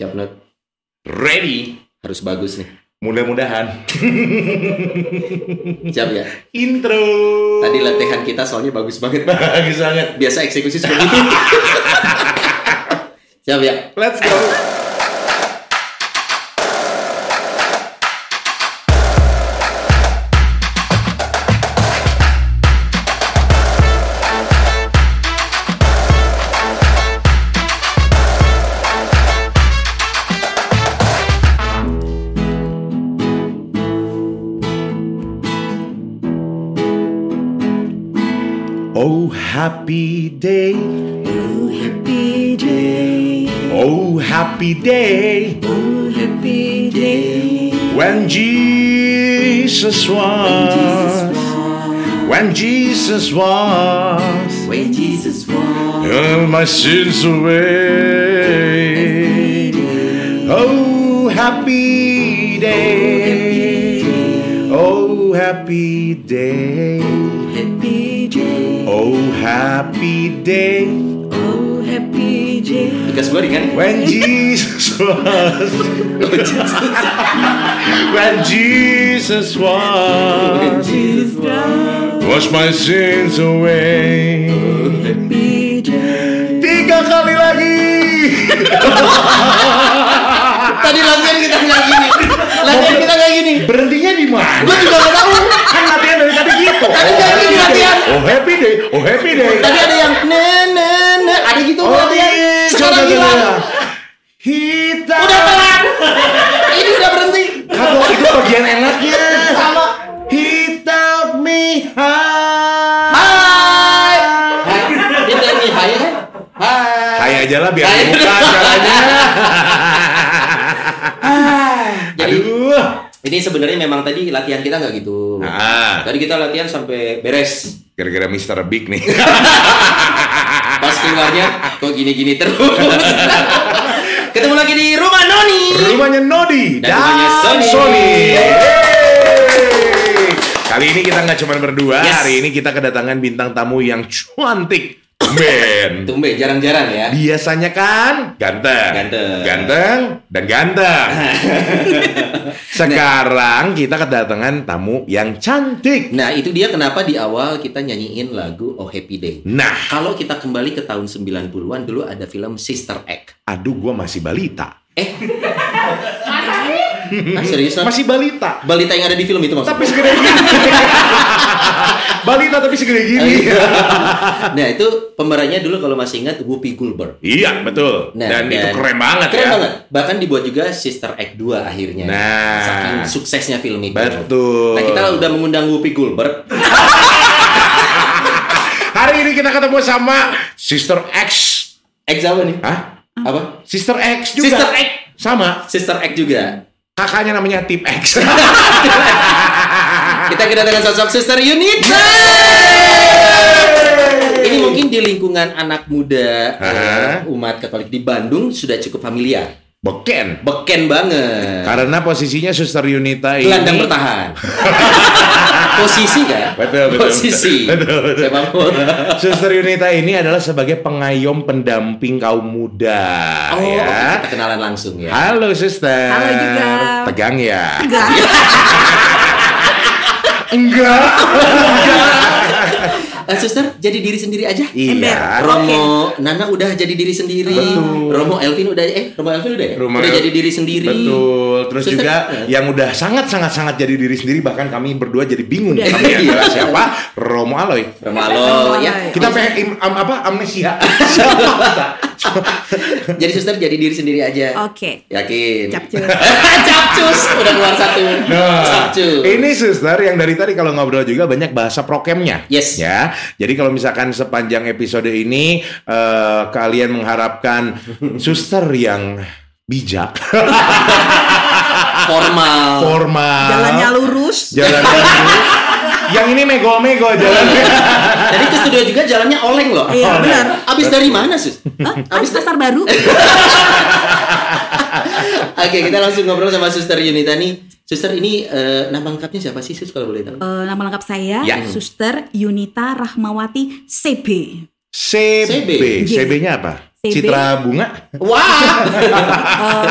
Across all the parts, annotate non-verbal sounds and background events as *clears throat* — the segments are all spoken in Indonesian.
Siap not. Ready. Harus bagus nih. Mudah-mudahan. *laughs* Siap ya. Intro. Tadi latihan kita soalnya bagus banget. *laughs* bagus banget. Biasa eksekusi seperti itu. *laughs* Siap ya. Let's go. Happy day, Oh, happy day. oh happy day, Oh, happy day. when Jesus was, when Jesus was, When Jesus was. all my sins away. Oh happy day, oh happy day, oh, Happy day. Oh happy day. Oh, happy day. Tugas gue ringan. When Jesus was, when Jesus was, wash my sins away. Happy day. Tiga kali lagi. Tadi latihan kita bilang gini. Latihan kita kayak gini. Berhentinya di mana? Gue juga gak tahu. Kan latihan dari tadi gitu. Tadi kayak gini latihan. Oh happy day, oh happy day. Tadi ada sebenarnya memang tadi latihan kita nggak gitu. Nah, Tadi kita latihan sampai beres. gara-gara Mr. Big nih. *laughs* Pas keluarnya kok gini-gini terus. *laughs* Ketemu lagi di rumah Noni. Rumahnya Nodi Dan dan, rumahnya Sony. Sony. Kali ini kita nggak cuma berdua, Yes. hari ini kita kedatangan bintang tamu yang cantik. Men. Tumben jarang-jarang ya. Biasanya kan ganteng, Ganteng. ganteng dan ganteng. *laughs* Sekarang kita kedatangan tamu yang cantik. Nah, itu dia kenapa di awal kita nyanyiin lagu Oh Happy Day. Nah, Kalau kita kembali ke tahun 90-an dulu ada film Sister Act. aduh gua masih balita. Eh. Ah, serius? Nan? Masih balita. Balita yang ada di film itu maksudnya? Tapi segede gini. *laughs* balita tapi segede gini. nah, itu pemerannya dulu kalau masih ingat Whoopi Goldberg. iya, betul. Nah, dan, itu keren banget keren ya. banget. Bahkan dibuat juga Sister Act 2 akhirnya. Nah. Saking suksesnya film itu. Betul. Nah, kita udah mengundang Whoopi Goldberg. *laughs* Hari ini kita ketemu sama Sister X. X apa nih? Hah? Apa? Sister X juga. Sister Act. Sama. Sister Act juga. Kakaknya namanya Tip X. *laughs* Kita kedatangan sosok Sister Yunita. Ini mungkin di lingkungan anak muda eh, umat Katolik di Bandung sudah cukup familiar. Beken. Beken banget. Karena posisinya Suster Yunita ini Gelandang bertahan. *laughs* Posisi kan? Betul, betul, Posisi. betul, betul. Sepak bola. Suster Yunita ini adalah sebagai pengayom pendamping kaum muda Oh, ya. oke, kita kenalan langsung ya. Halo Suster. Halo juga. Tegang ya? Enggak. Enggak. *laughs* Eh, suster, jadi diri sendiri aja. iya. Romo Nana udah jadi diri sendiri. Betul. Romo Elvin udah eh Romo Elvin udah ya? Rumah udah jadi diri sendiri. Betul. Terus Suster, juga eh. yang udah sangat sangat sangat jadi diri sendiri bahkan kami berdua jadi bingung Udah. kami Iya. adalah siapa? Romo Aloy. Romo Alo ya. Romo Kita pengen im- am- apa amnesia. *laughs* Jadi suster jadi diri sendiri aja. Oke. Yakin? Capcus. *laughs* Capcus udah keluar satu. Nah, Capcus. ini suster yang dari tadi kalau ngobrol juga banyak bahasa prokemnya. Yes. Ya. Jadi kalau misalkan sepanjang episode ini eh, kalian mengharapkan suster yang bijak, *laughs* Formal. formal, Jalannya lurus. jalannya lurus. Yang ini mego-mego jalannya. *laughs* Tadi ke studio juga jalannya oleng loh. Iya, benar. Abis dari mana, Sus? Hah? Abis pasar baru. *laughs* Oke, kita langsung ngobrol sama Suster Yunita nih. Suster ini eh, nama lengkapnya siapa sih, Sus kalau boleh tahu? Eh, nama lengkap saya Ya. Suster Yunita Rahmawati CB. CB. CB. CB-nya apa? CB Citra Bunga. Wah. *laughs* eh,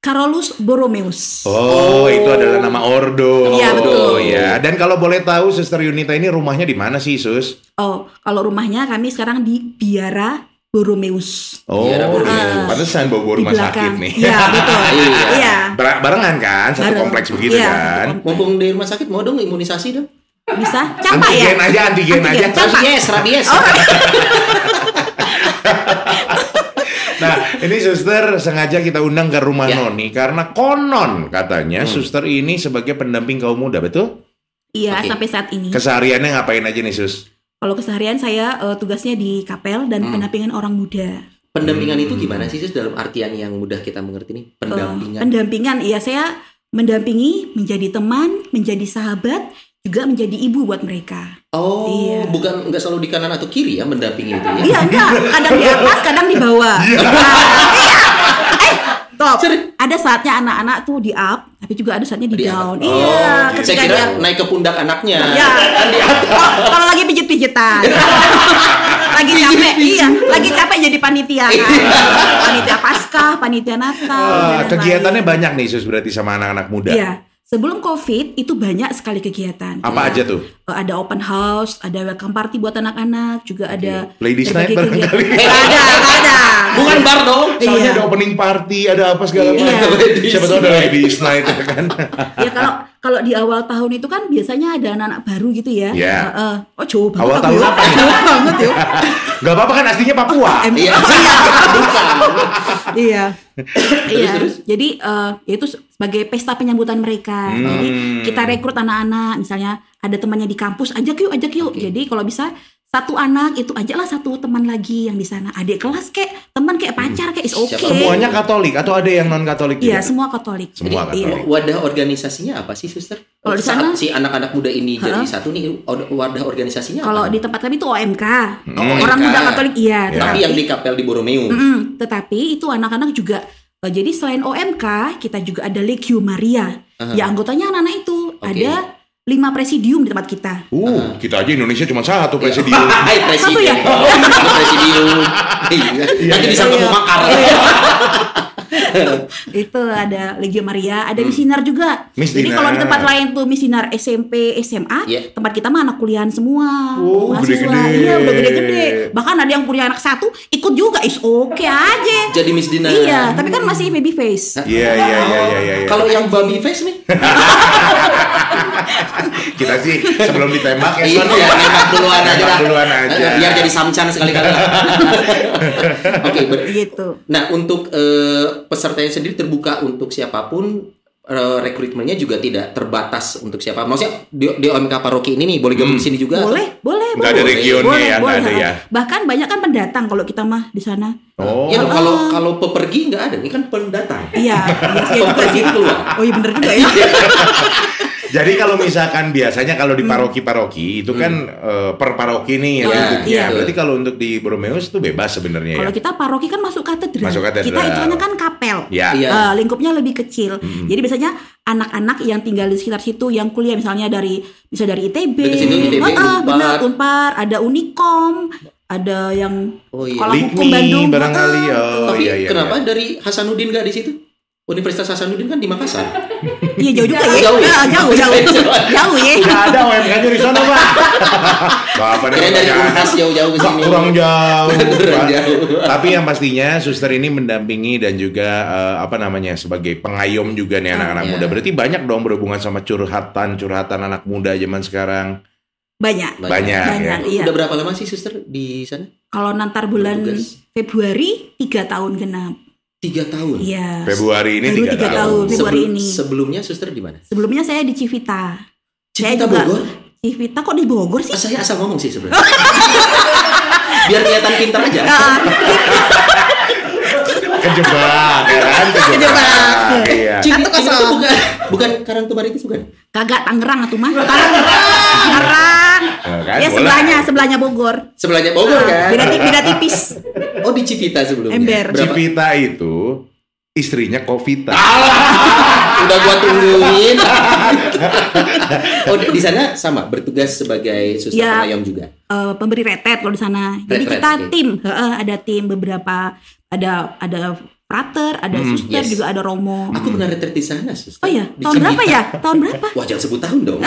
Carolus Borromeus. Oh, itu adalah nama ordo. Iya, betul. Oh, ya. Dan kalau boleh tahu Suster Yunita ini rumahnya di mana sih, Sus? Oh, kalau rumahnya kami sekarang di Biara Borromeus. Oh, Iya, Borromeus. iya. pantesan bawa, rumah sakit nih. Iya, betul. *laughs* Iya. Iya. Bar- barengan kan, satu Bareng. kompleks begitu Iya, kan. Mumpung di rumah sakit mau dong imunisasi dong. Bisa? Campak ya? Antigen aja, antigen, aja. Antigen. Campak. Rabies, rabies. Oh, *laughs* ini suster sengaja kita undang ke rumah Ya. Noni karena konon katanya Hmm. suster ini sebagai pendamping kaum muda, betul? Iya, Oke. sampai saat ini. Kesehariannya ngapain aja nih, Sus? Kalau keseharian saya eh, tugasnya di kapel dan Hmm. pendampingan orang muda. Pendampingan itu Hmm. gimana sih Sus dalam artian yang mudah kita mengerti nih? Eh, Pendampingan. pendampingan, iya saya mendampingi, menjadi teman, menjadi sahabat, juga menjadi ibu buat mereka. Oh, Iya. bukan nggak selalu di kanan atau kiri ya mendampingi itu ya? Iya enggak, kadang di atas, kadang di bawah. Nah, iya. Eh, top. Ada saatnya anak-anak tuh di up, tapi juga ada saatnya di, Di down. atas. Iya, Oh, saya kira dia naik ke pundak anaknya. Ya. Kan di atas. Oh, kalau lagi pijit-pijitan. *laughs* lagi capek, iya, lagi capek jadi panitia kan. Panitia Paskah, panitia Natal. Ah, lain-lain. kegiatannya banyak nih, Sus, berarti sama anak-anak muda. Iya. Sebelum COVID itu banyak sekali kegiatan. Apa Ya, aja tuh? eh, Ada open house, ada welcome party buat anak-anak, juga ada Ladies night barangkali. Nggak ada, ada. Bukan bar dong. Soalnya Iya. ada opening party, ada apa segala Iya. macam. Ladies Siapa tahu ada ladies night kan. Ya kalau kalau di awal tahun itu kan biasanya ada anak-anak baru gitu ya. Iya. Heeh. oh jauh banget. Awal tahun ya. apa? Jauh banget ya. Gak apa-apa kan aslinya Papua. Iya. *laughs* Oh, iya. Iya. iya. Jadi ya itu sebagai pesta penyambutan mereka. Hmm. Jadi kita rekrut anak-anak, misalnya ada temannya di kampus, ajak yuk, ajak yuk. Oke. Jadi kalau bisa satu anak itu ajaklah satu teman lagi yang di sana. Adik kelas kayak teman kayak pacar kayak is oke. Siapa? Semuanya Katolik atau ada yang non Katolik Iya, juga? semua Katolik. Semua Jadi, Katolik. iya. Wadah organisasinya apa sih, Suster? Kalau di sana- si anak-anak muda ini jadi Hah? satu nih, wadah organisasinya Kalau di tempat kami itu OMK. Oh, Orang OMK. muda Katolik iya. Ya. Tapi yang di kapel di Borromeo. Mm-mm, tetapi itu anak-anak juga eh, jadi selain OMK kita juga ada Legio Maria. Aha. Ya anggotanya anak-anak itu Oke. ada lima presidium di tempat kita. Uh, kita aja Indonesia cuma satu presidium. *laughs* Hai presiden. Satu ya? Oh, presidium. Iya. Nanti bisa Iya. ketemu makar. *laughs* itu ada Legio Maria, ada misinar juga. Miss Jadi kalau di tempat lain tuh misinar SMP, SMA, Iya. tempat kita mah anak kuliahan semua. Oh, mahasiswa. gede-gede. Iya, udah gede-gede. Bahkan ada yang kuliah anak satu ikut juga, is oke aja. Jadi Miss Dina. Iya, tapi kan masih baby face. Iya, iya, iya, iya, iya. iya. Kalau yang baby face nih? *laughs* Kita sih sebelum ditembak ya, Iya, Son. nembak duluan aja Nembak dah. duluan aja. Biar jadi samcan sekali-kali. *laughs* Oke, ber- Gitu. Nah, untuk eh, pesertanya sendiri terbuka untuk siapa pun. eh, rekrutmennya juga tidak terbatas untuk siapa. Maksudnya di, di OMK Paroki ini nih boleh gabung di sini juga. Boleh, boleh, Nggak ada boleh. regionnya Boleh, ya, nggak boleh, ada ya. Bahkan banyak kan pendatang kalau kita mah di sana. Oh, Ya kalau kalau pepergi nggak ada, ini kan pendatang. Iya, iya, iya juga Pepergi sih. keluar. Oh iya bener juga ya. *laughs* Jadi kalau misalkan biasanya kalau di paroki-paroki itu kan eh, per paroki nih yang Iya, duduknya. iya. Berarti kalau untuk di Borromeus itu bebas sebenarnya ya. Kalau kita paroki kan masuk katedral. Masuk katedral. Kita hitungannya kan kapel. Ya. Iya. Eh, lingkupnya lebih kecil. Jadi biasanya anak-anak yang tinggal di sekitar situ yang kuliah misalnya dari bisa dari ITB, ITB, Ah, ah, Unpar. benar Unpar, ada Unikom, ada yang Oh iya. Sekolah hukum Bandung. barangkali. Oh Tapi iya iya. kenapa iya. dari Hasanuddin nggak di situ? Universitas Hasanuddin kan di Makassar. Iya jauh juga ya. Jauh ya? Ah, jauh, jauh. *laughs* jauh ya. Udah ada OMK-nya di sana, Pak. Bapak dari Unhas jauh-jauh ke sini. kurang jauh. *laughs* Kurang Pak. jauh. Tapi yang pastinya suster ini mendampingi dan juga eh, apa namanya sebagai pengayom juga nih anak-anak iya. muda. Berarti banyak dong berhubungan sama curhatan-curhatan anak muda zaman sekarang. Banyak. Banyak, Banyak, ya. iya. Udah berapa lama sih suster di sana? Kalau nantar bulan. Februari tiga tahun genap. Tiga tahun. Iya. Februari ini tiga tiga tahun. tahun. Februari Sebelum- ini. Sebelumnya suster di mana? Sebelumnya saya di Civita. Saya Civita juga- Bogor. Civita kok di Bogor sih? Saya asal ngomong sih sebenarnya. *laughs* Biar kelihatan pintar aja. Ah, *laughs* Kejebak, ya kan? Kejebak. Iya. Civita Civita itu bukan bukan Karangtumaritis bukan? kagak Tangerang atuh mah. *laughs* Tangerang. Tangerang. Nah, kan, Ya sebelahnya, sebelahnya Bogor. Sebelahnya Bogor Ah, kan? Beda, ti- beda tipis. Oh di Civita sebelumnya. Ember. Berapa? Civita itu istrinya Kofita. Udah gua tungguin. *laughs* oh, di sana sama bertugas sebagai suster Ya. pengayom juga. eh, pemberi retet kalau di sana. Jadi Retret, kita oke. tim, Heeh, ada tim beberapa ada ada frater, ada Hmm, suster, yes. juga ada romo. Aku pernah retret di sana, suster. Oh iya, Di tahun berapa Cibita. ya? Tahun berapa? Wah, jangan sebut tahun dong.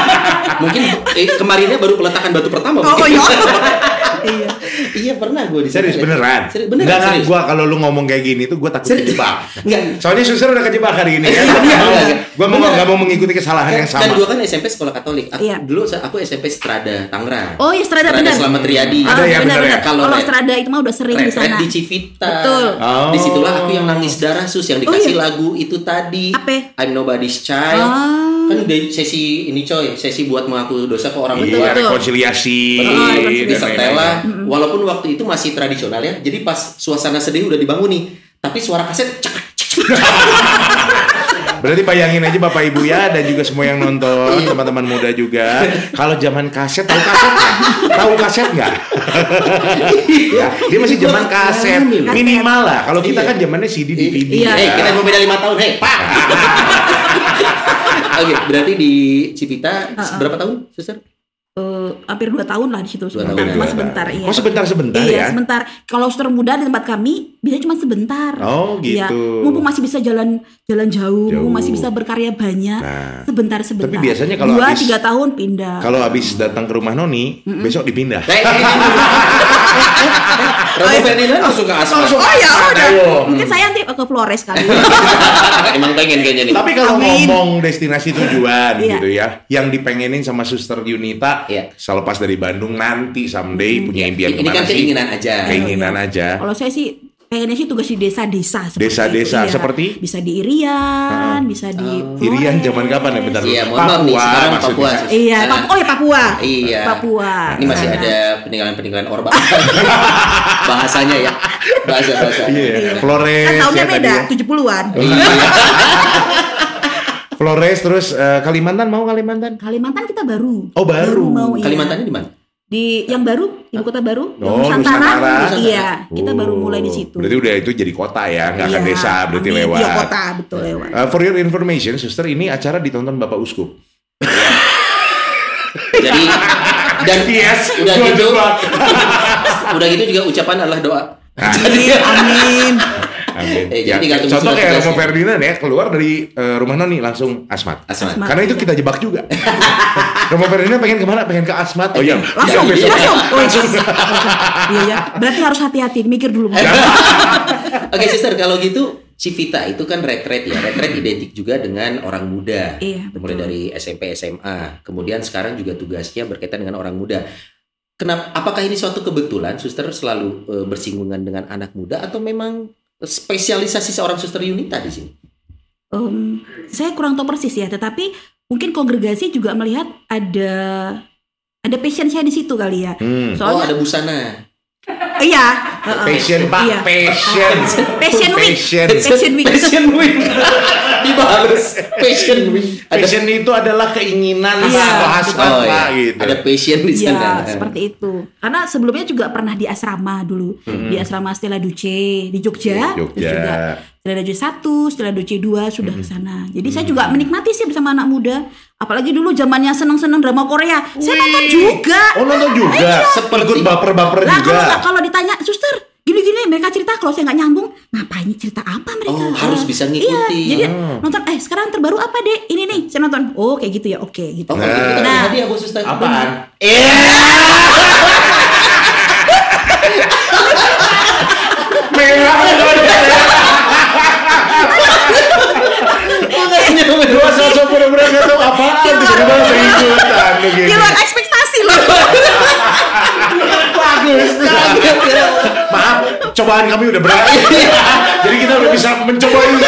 *laughs* Mungkin eh, kemarinnya baru peletakan batu pertama. Oh mungkin. iya. *laughs* iya. iya pernah gue di. Serius beneran? Serius, beneran, serius. gua kalau lu ngomong kayak gini tuh gua takut Serius. kejebak. *laughs* Enggak. Soalnya suster udah kejebak hari ini kan. *laughs* Iya, iya, iya. Gua mau nggak mau mengikuti kesalahan Kan, yang kan sama. gue kan SMP sekolah Katolik. Aku, Iya. Dulu aku SMP Strada Tangerang. Oh iya Strada benar. Selamat Riyadi. Ada ya, benar ya? Kalau Kalau ret- Strada itu mah udah sering di sana. di Civita. Betul. Oh. Di situlah aku yang nangis darah sus yang Oh, dikasih iya. lagu itu tadi. Apa? I'm nobody's child. Kan dari sesi ini coy, sesi buat mengaku dosa ke orang Betul, tua. Iya, rekonsiliasi. Di setelah, lain-lain. walaupun waktu itu masih tradisional ya. Jadi pas suasana sedih udah dibangun nih, tapi suara kaset cek cek, cek. Berarti bayangin aja Bapak Ibu ya dan juga semua yang nonton, teman-teman muda juga. Kalau zaman kaset tahu kaset nggak? Tahu kaset nggak? *laughs* ya, dia masih zaman kaset. Kaset. Minimal lah. Kalau kita Iya. kan zamannya CD DVD. Iya. Ya. kita mau beda lima tahun, hei, pak. *laughs* Oke, berarti di Cipita berapa tahun, suster? Eh, hampir dua tahun lah di situ sebentar, cuma dua sebentar iya. Oh sebentar-sebentar iya, ya? sebentar. Kalau suster muda di tempat kami bisa cuma sebentar. Oh, Iya, gitu. mumpung masih bisa jalan jalan jauh, Jauh. mumpung masih bisa berkarya banyak. Nah. sebentar sebentar. Tapi biasanya kalau dua habis- tiga tahun pindah. Kalau habis datang ke rumah Noni, besok dipindah. Hei, hei. Romo Ferdinand langsung ke asma. oh ya udah. Mungkin saya nanti ke Flores kali. *laughs* Emang pengen kayaknya nih. Tapi kalau ngomong destinasi tujuan Iya. gitu ya, yang dipengenin sama Suster Yunita, Iya. selepas dari Bandung nanti someday punya impian ini ke mana kan sih? keinginan aja. Keinginan aja. Kalau saya sih pengennya sih tugas di desa-desa. seperti Desa-desa, iya. seperti? bisa di Irian, bisa di Irian Flores. zaman kapan ya? Bentar. Iya, maaf nih, Papua sekarang. Papua. Iya, Karena- Papua. Oh ya Papua. Iya. Papua. Ini masih Nah, ada peninggalan-peninggalan Orba. *laughs* Bahasanya ya. Bahasa-bahasa. Iya, Flores. Kan tahunnya ya, beda, tadi ya. 70-an. *laughs* Flores terus eh, Kalimantan mau Kalimantan? Kalimantan kita baru. Oh, baru. mau iya. Kalimantannya di mana? di yang baru ibu kota baru yang Oh, Nusantara. iya kita baru Oh, mulai di situ Berarti udah itu jadi kota ya, nggak akan Iya, desa berarti amin. lewat. iya kota betul lewat Uh, for your information, suster, ini acara ditonton Bapak Uskup. Jadi dan Yes, udah gitu *laughs* udah gitu juga ucapan adalah doa. Iya, amin Amin. Eh, Ya, jadi contoh kayak. Romo Ferdinand ya, keluar dari uh, rumah Noni langsung Asmat. Asmat. Asmat. Karena itu kita jebak juga. *laughs* Romo Ferdinand pengen ke mana? Pengen ke Asmat. Oh iya, langsung Ya, besok. langsung *laughs* Oh, iya ya berarti harus hati-hati mikir dulu *laughs* Oke, sister, kalau gitu Civita itu kan retret ya. Retret identik juga dengan orang muda. Iya, Mulai betul. dari SMP, SMA. Kemudian sekarang juga tugasnya berkaitan dengan orang muda. Kenapa? Apakah ini suatu kebetulan suster selalu eh, bersinggungan dengan anak muda atau memang spesialisasi seorang suster Yunita di sini? Em, saya kurang tahu persis ya tetapi mungkin kongregasi juga melihat ada ada passion saya di situ kali ya Hmm. Oh, soalnya ada busana. Iya. *laughs* Passion Pak, Iya. passion. Passion Week. Passion. Passion Week. Passion Week. *laughs* Dibalas. Passion Week. Ada Passion itu adalah keinginan Iya, atau hasrat Oh, Pak, iya. gitu. Ada passion di sana. Iya, seperti itu. Karena sebelumnya juga pernah di asrama dulu, di asrama Stella Duce di Jogja. Di Jogja. Terus juga Stella Duce 1, Stella Duce 2 sudah ke sana. Jadi saya Mm. juga menikmati sih bersama anak muda. Apalagi dulu zamannya seneng-seneng drama Korea. Saya nonton juga. Oh nonton juga, Seperti- ikut baper-baper Lah juga. kalau kalau ditanya, "Suster, gini-gini mereka cerita kalau saya nggak nyambung, ngapain cerita apa mereka?" Oh, harus bisa Iya, ngikutin. jadi nonton eh sekarang terbaru apa, Dek? Ini nih, saya nonton. Oh, kayak gitu ya. Oke, gitu. Oh, kalau gitu Nah. punya hadiah buat suster. Apaan? *laughs* *laughs* Dua sosok pura-pura nggak tahu apaan, tiba-tiba ikutan Di luar ekspektasi loh. Bagus. Maaf, cobaan kami udah berat. Jadi kita udah bisa mencoba ini.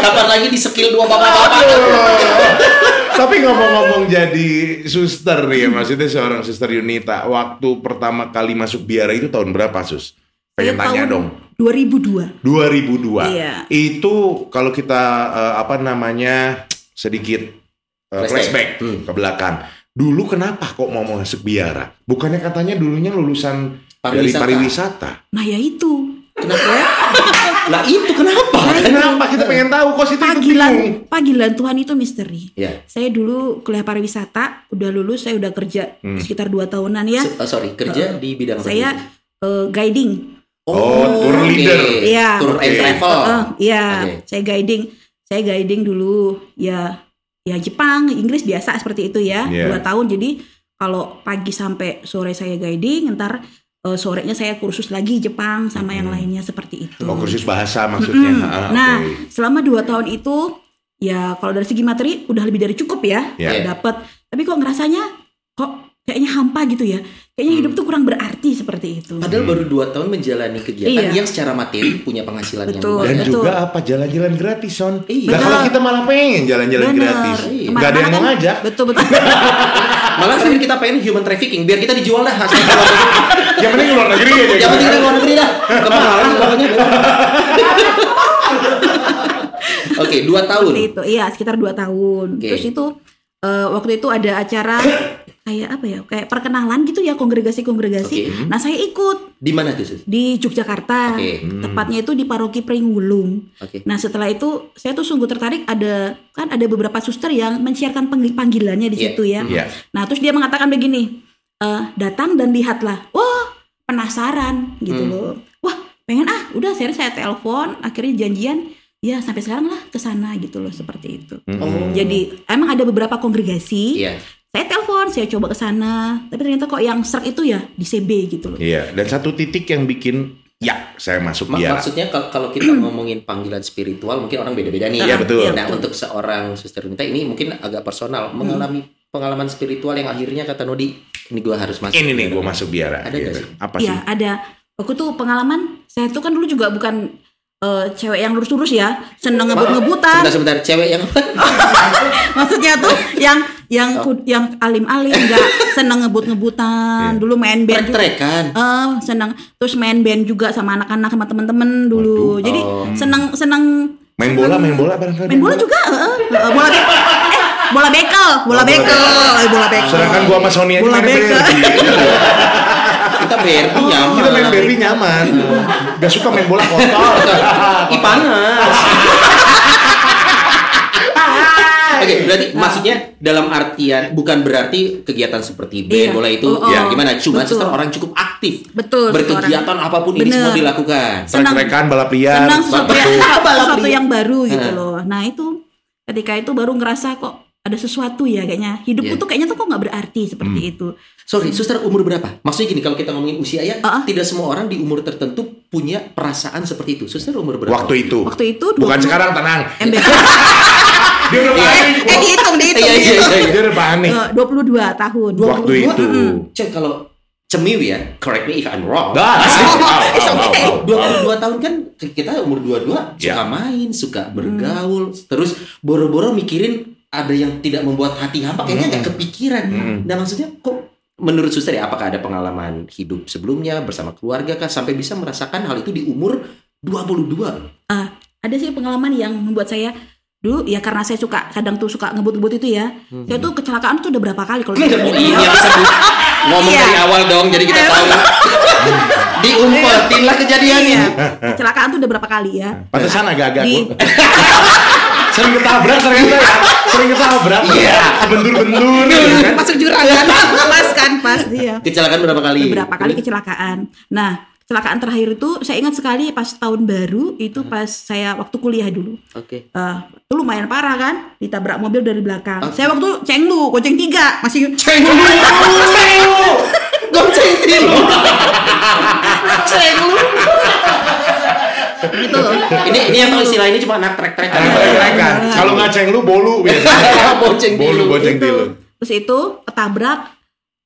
Kapan lagi di skill dua bapak-bapak? Tapi ngomong-ngomong jadi suster nih ya, maksudnya seorang suster Yunita, waktu pertama kali masuk biara itu tahun berapa, Sus? Pengen tanya tahun dong. 2002. 2002. Iya. Itu kalau kita eh, apa namanya sedikit eh, flashback Flashback. Hmm. ke belakang. Dulu kenapa kok mau masuk biara? Bukannya katanya dulunya lulusan dari Pariwisata. pariwisata. Nah *laughs* ya itu. Kenapa? Lah itu kenapa? Nah Kenapa kita pengen tahu kok situ panggilan panggilan Tuhan itu misteri. Ya. Saya dulu kuliah pariwisata, udah lulus, saya udah kerja Hmm. sekitar dua tahunan ya. Se- oh, sorry, kerja di bidang apa? Saya eh, guiding. Oh, tour oke. leader. Iya. Tour and travel. Eh, Iya, Oke. saya guiding. Saya guiding dulu ya ya Jepang, Inggris biasa seperti itu ya. Iya. Dua tahun jadi kalau pagi sampai sore saya guiding, ntar eh, sorenya saya kursus lagi Jepang sama yang lainnya seperti itu. Oh, kursus bahasa maksudnya. Mm-mm. Ah, nah, oke. selama dua tahun itu ya kalau dari segi materi udah lebih dari cukup ya, Ya. dapat. Tapi kok ngerasanya kok kayaknya hampa gitu ya. Kayaknya hidup tuh kurang berarti seperti itu. Padahal baru dua tahun menjalani kegiatan Iya. yang secara materi punya penghasilan yang Betul. lumayan. Dan Betul. juga apa jalan-jalan gratis, Son. Iya. Nah, kalau kita malah pengen jalan-jalan gratis. Iya. Nggak ada yang mau kan- ngajak. Betul betul. *laughs* Malah terakhir kita pengen human trafficking biar kita dijual dah hasil. Yang penting luar negeri aja. Yang penting keluar negeri dah. Kemahalan *laughs* pokoknya. *laughs* Oke, dua tahun. Seperti itu. Iya, sekitar dua tahun. Oke. Terus itu eh, waktu itu ada acara *coughs* kayak apa ya? Kayak perkenalan gitu ya, kongregasi-kongregasi. Oke. Nah, saya ikut Di mana tuh, Sus? di Yogyakarta. Oke. Tepatnya itu di Paroki Pringulung. Oke. Nah setelah itu saya tuh sungguh tertarik ada kan ada beberapa suster yang mensiarkan panggil- panggilannya di Iya. situ ya. Iya. Nah terus dia mengatakan begini, "Eh, datang dan lihatlah. Wah penasaran gitu Hmm. loh. Wah pengen ah udah saya saya telepon akhirnya janjian ya sampai sekarang lah ke sana gitu loh seperti itu. Oh. Jadi emang ada beberapa kongregasi. Iya. Saya telepon, saya coba ke sana, tapi ternyata kok yang serak itu ya di CB gitu loh. Iya, dan satu titik yang bikin ya saya masuk Mak- biara. Maksudnya kalau kita *clears throat* ngomongin panggilan spiritual mungkin orang beda-beda nih. Iya, betul. Nah, untuk seorang suster Nita ini mungkin agak personal Hmm. mengalami pengalaman spiritual yang akhirnya kata Nodi ini gua harus masuk. Ini nih gue masuk biara. Ada gitu. sih? Apa sih? Iya ada. Aku tuh pengalaman. Saya tuh kan dulu juga bukan eh, cewek yang lurus-lurus ya, seneng ngebut-ngebutan. Sebentar sebentar, cewek yang? *laughs* Maksudnya tuh yang yang ku- yang alim-alim, nggak seneng ngebut-ngebutan. Iya. Dulu main band juga. Trek-trekan. Eh, seneng terus main band juga sama anak-anak sama temen-temen dulu. Waduh. Jadi Oh. seneng seneng Main seneng- bola, main bola barangkali. Main bola juga, eh, eh, bola eh, bola bekel, bola Oh, bola bekel, eh, bola bekel. Sedangkan gua sama Sony aja bola bekel. *laughs* Kita berbi nyaman. Kita main Barbie nyaman. Gak suka main bola kotor. *laughs* Ih panas. Oke, berarti maksudnya dalam artian bukan berarti kegiatan seperti band Iya. bola itu Oh, oh. ya gimana? Cuma Betul. suster orang cukup aktif. Betul, Berkegiatan apa pun ini Bener. semua dilakukan. Senang. Balap liar. senang sesuatu yang, *laughs* Balap sesuatu yang baru gitu Heeh. loh. Nah itu ketika itu baru ngerasa kok ada sesuatu ya kayaknya hidupku Iya. tuh kayaknya tuh kok nggak berarti seperti Hmm. itu. Sorry, suster umur berapa? Maksudnya gini, kalau kita ngomongin usia ya, ah. tidak semua orang di umur tertentu punya perasaan seperti itu. Suster umur berapa? Waktu itu. Waktu itu Bukan 20 sekarang tenang. MBK. *laughs* Dia udah panik. eh dihitung dihitung. Iya, iya, dihitung. iya. Dia udah panik. Eh, 22 tahun. Waktu itu. Cek kalau cemil ya, correct me if I'm wrong. Au, okay. au, au. 22 tahun kan kita umur 22 suka Ya. main, suka bergaul, terus boro-boro mikirin ada yang tidak membuat hati hampa kayaknya nggak kepikiran. Hmm. Nah maksudnya kok menurut suster ya apakah ada pengalaman hidup sebelumnya bersama keluarga kah sampai bisa merasakan hal itu di umur 22? Eh, ada sih pengalaman yang membuat saya dulu ya karena saya suka kadang tuh suka ngebut-ngebut itu ya. Saya tuh kecelakaan tuh udah berapa kali kalau saya Oh, bilang. iya bisa ngomong Iya. dari awal dong jadi kita tahu. Diumpetin lah kejadiannya. Iya. Kecelakaan tuh udah berapa kali ya. Pantesan agak-agak. Di- *laughs* Sering ketabrak ternyata ya. Sering ketabrak. Iya. Bentur-bentur. gitu kan. Masuk jurang kan. Pas kan pas *laughs* iya. Kecelakaan berapa kali? beberapa kali kecelakaan. Nah, kecelakaan terakhir itu saya ingat sekali pas tahun baru itu Hmm. pas saya waktu kuliah dulu. Oke. Eh, itu lumayan parah kan, ditabrak mobil dari belakang. Ah. Saya waktu cenglu, goceng tiga, masih *laughs* Cenglu. Cenglu. Goceng tilu. *laughs* Cenglu. gitu. Ini ini yang tahu istilah ini cuma anak trek-trek Ada trek-trekan. Kalau ngaceng lu bolu biasanya. Bolu tilu. boceng Itu. tilu. Terus itu ketabrak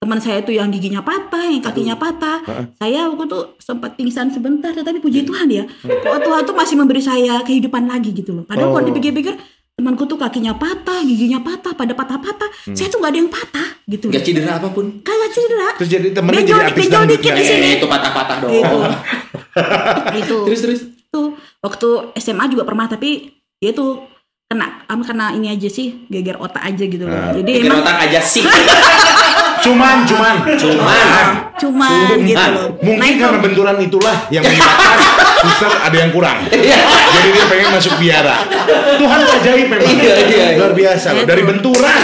teman saya itu yang giginya patah, yang kakinya patah. Saya waktu itu sempat pingsan sebentar, tetapi puji Tuhan ya, kok Tuhan tuh masih memberi saya kehidupan lagi gitu loh. Padahal kalau Oh. dipikir-pikir temanku tuh kakinya patah, giginya patah, pada patah-patah. Saya tuh nggak ada yang patah gitu. Gak cedera apa pun. Kagak cedera. Terus jadi temennya Benjol jadi artis benjol dangdut dikit di sini. Eh, itu patah-patah dong. Itu. *laughs* itu. Terus terus. Tuh waktu SMA juga pernah tapi dia tuh kena am kena ini aja sih geger otak aja gitu loh. Nah. Jadi Bikin emang otak aja sih. *laughs* Cuman, cuman. Cuman. cuman gitu loh. Mungkin itu- karena benturan itulah yang menyebabkan *laughs* suster ada yang kurang. Iya. Jadi dia pengen masuk biara. Tuhan tuh ajaib memang. Iya, iya, iya. Luar biasa loh. Dari benturan.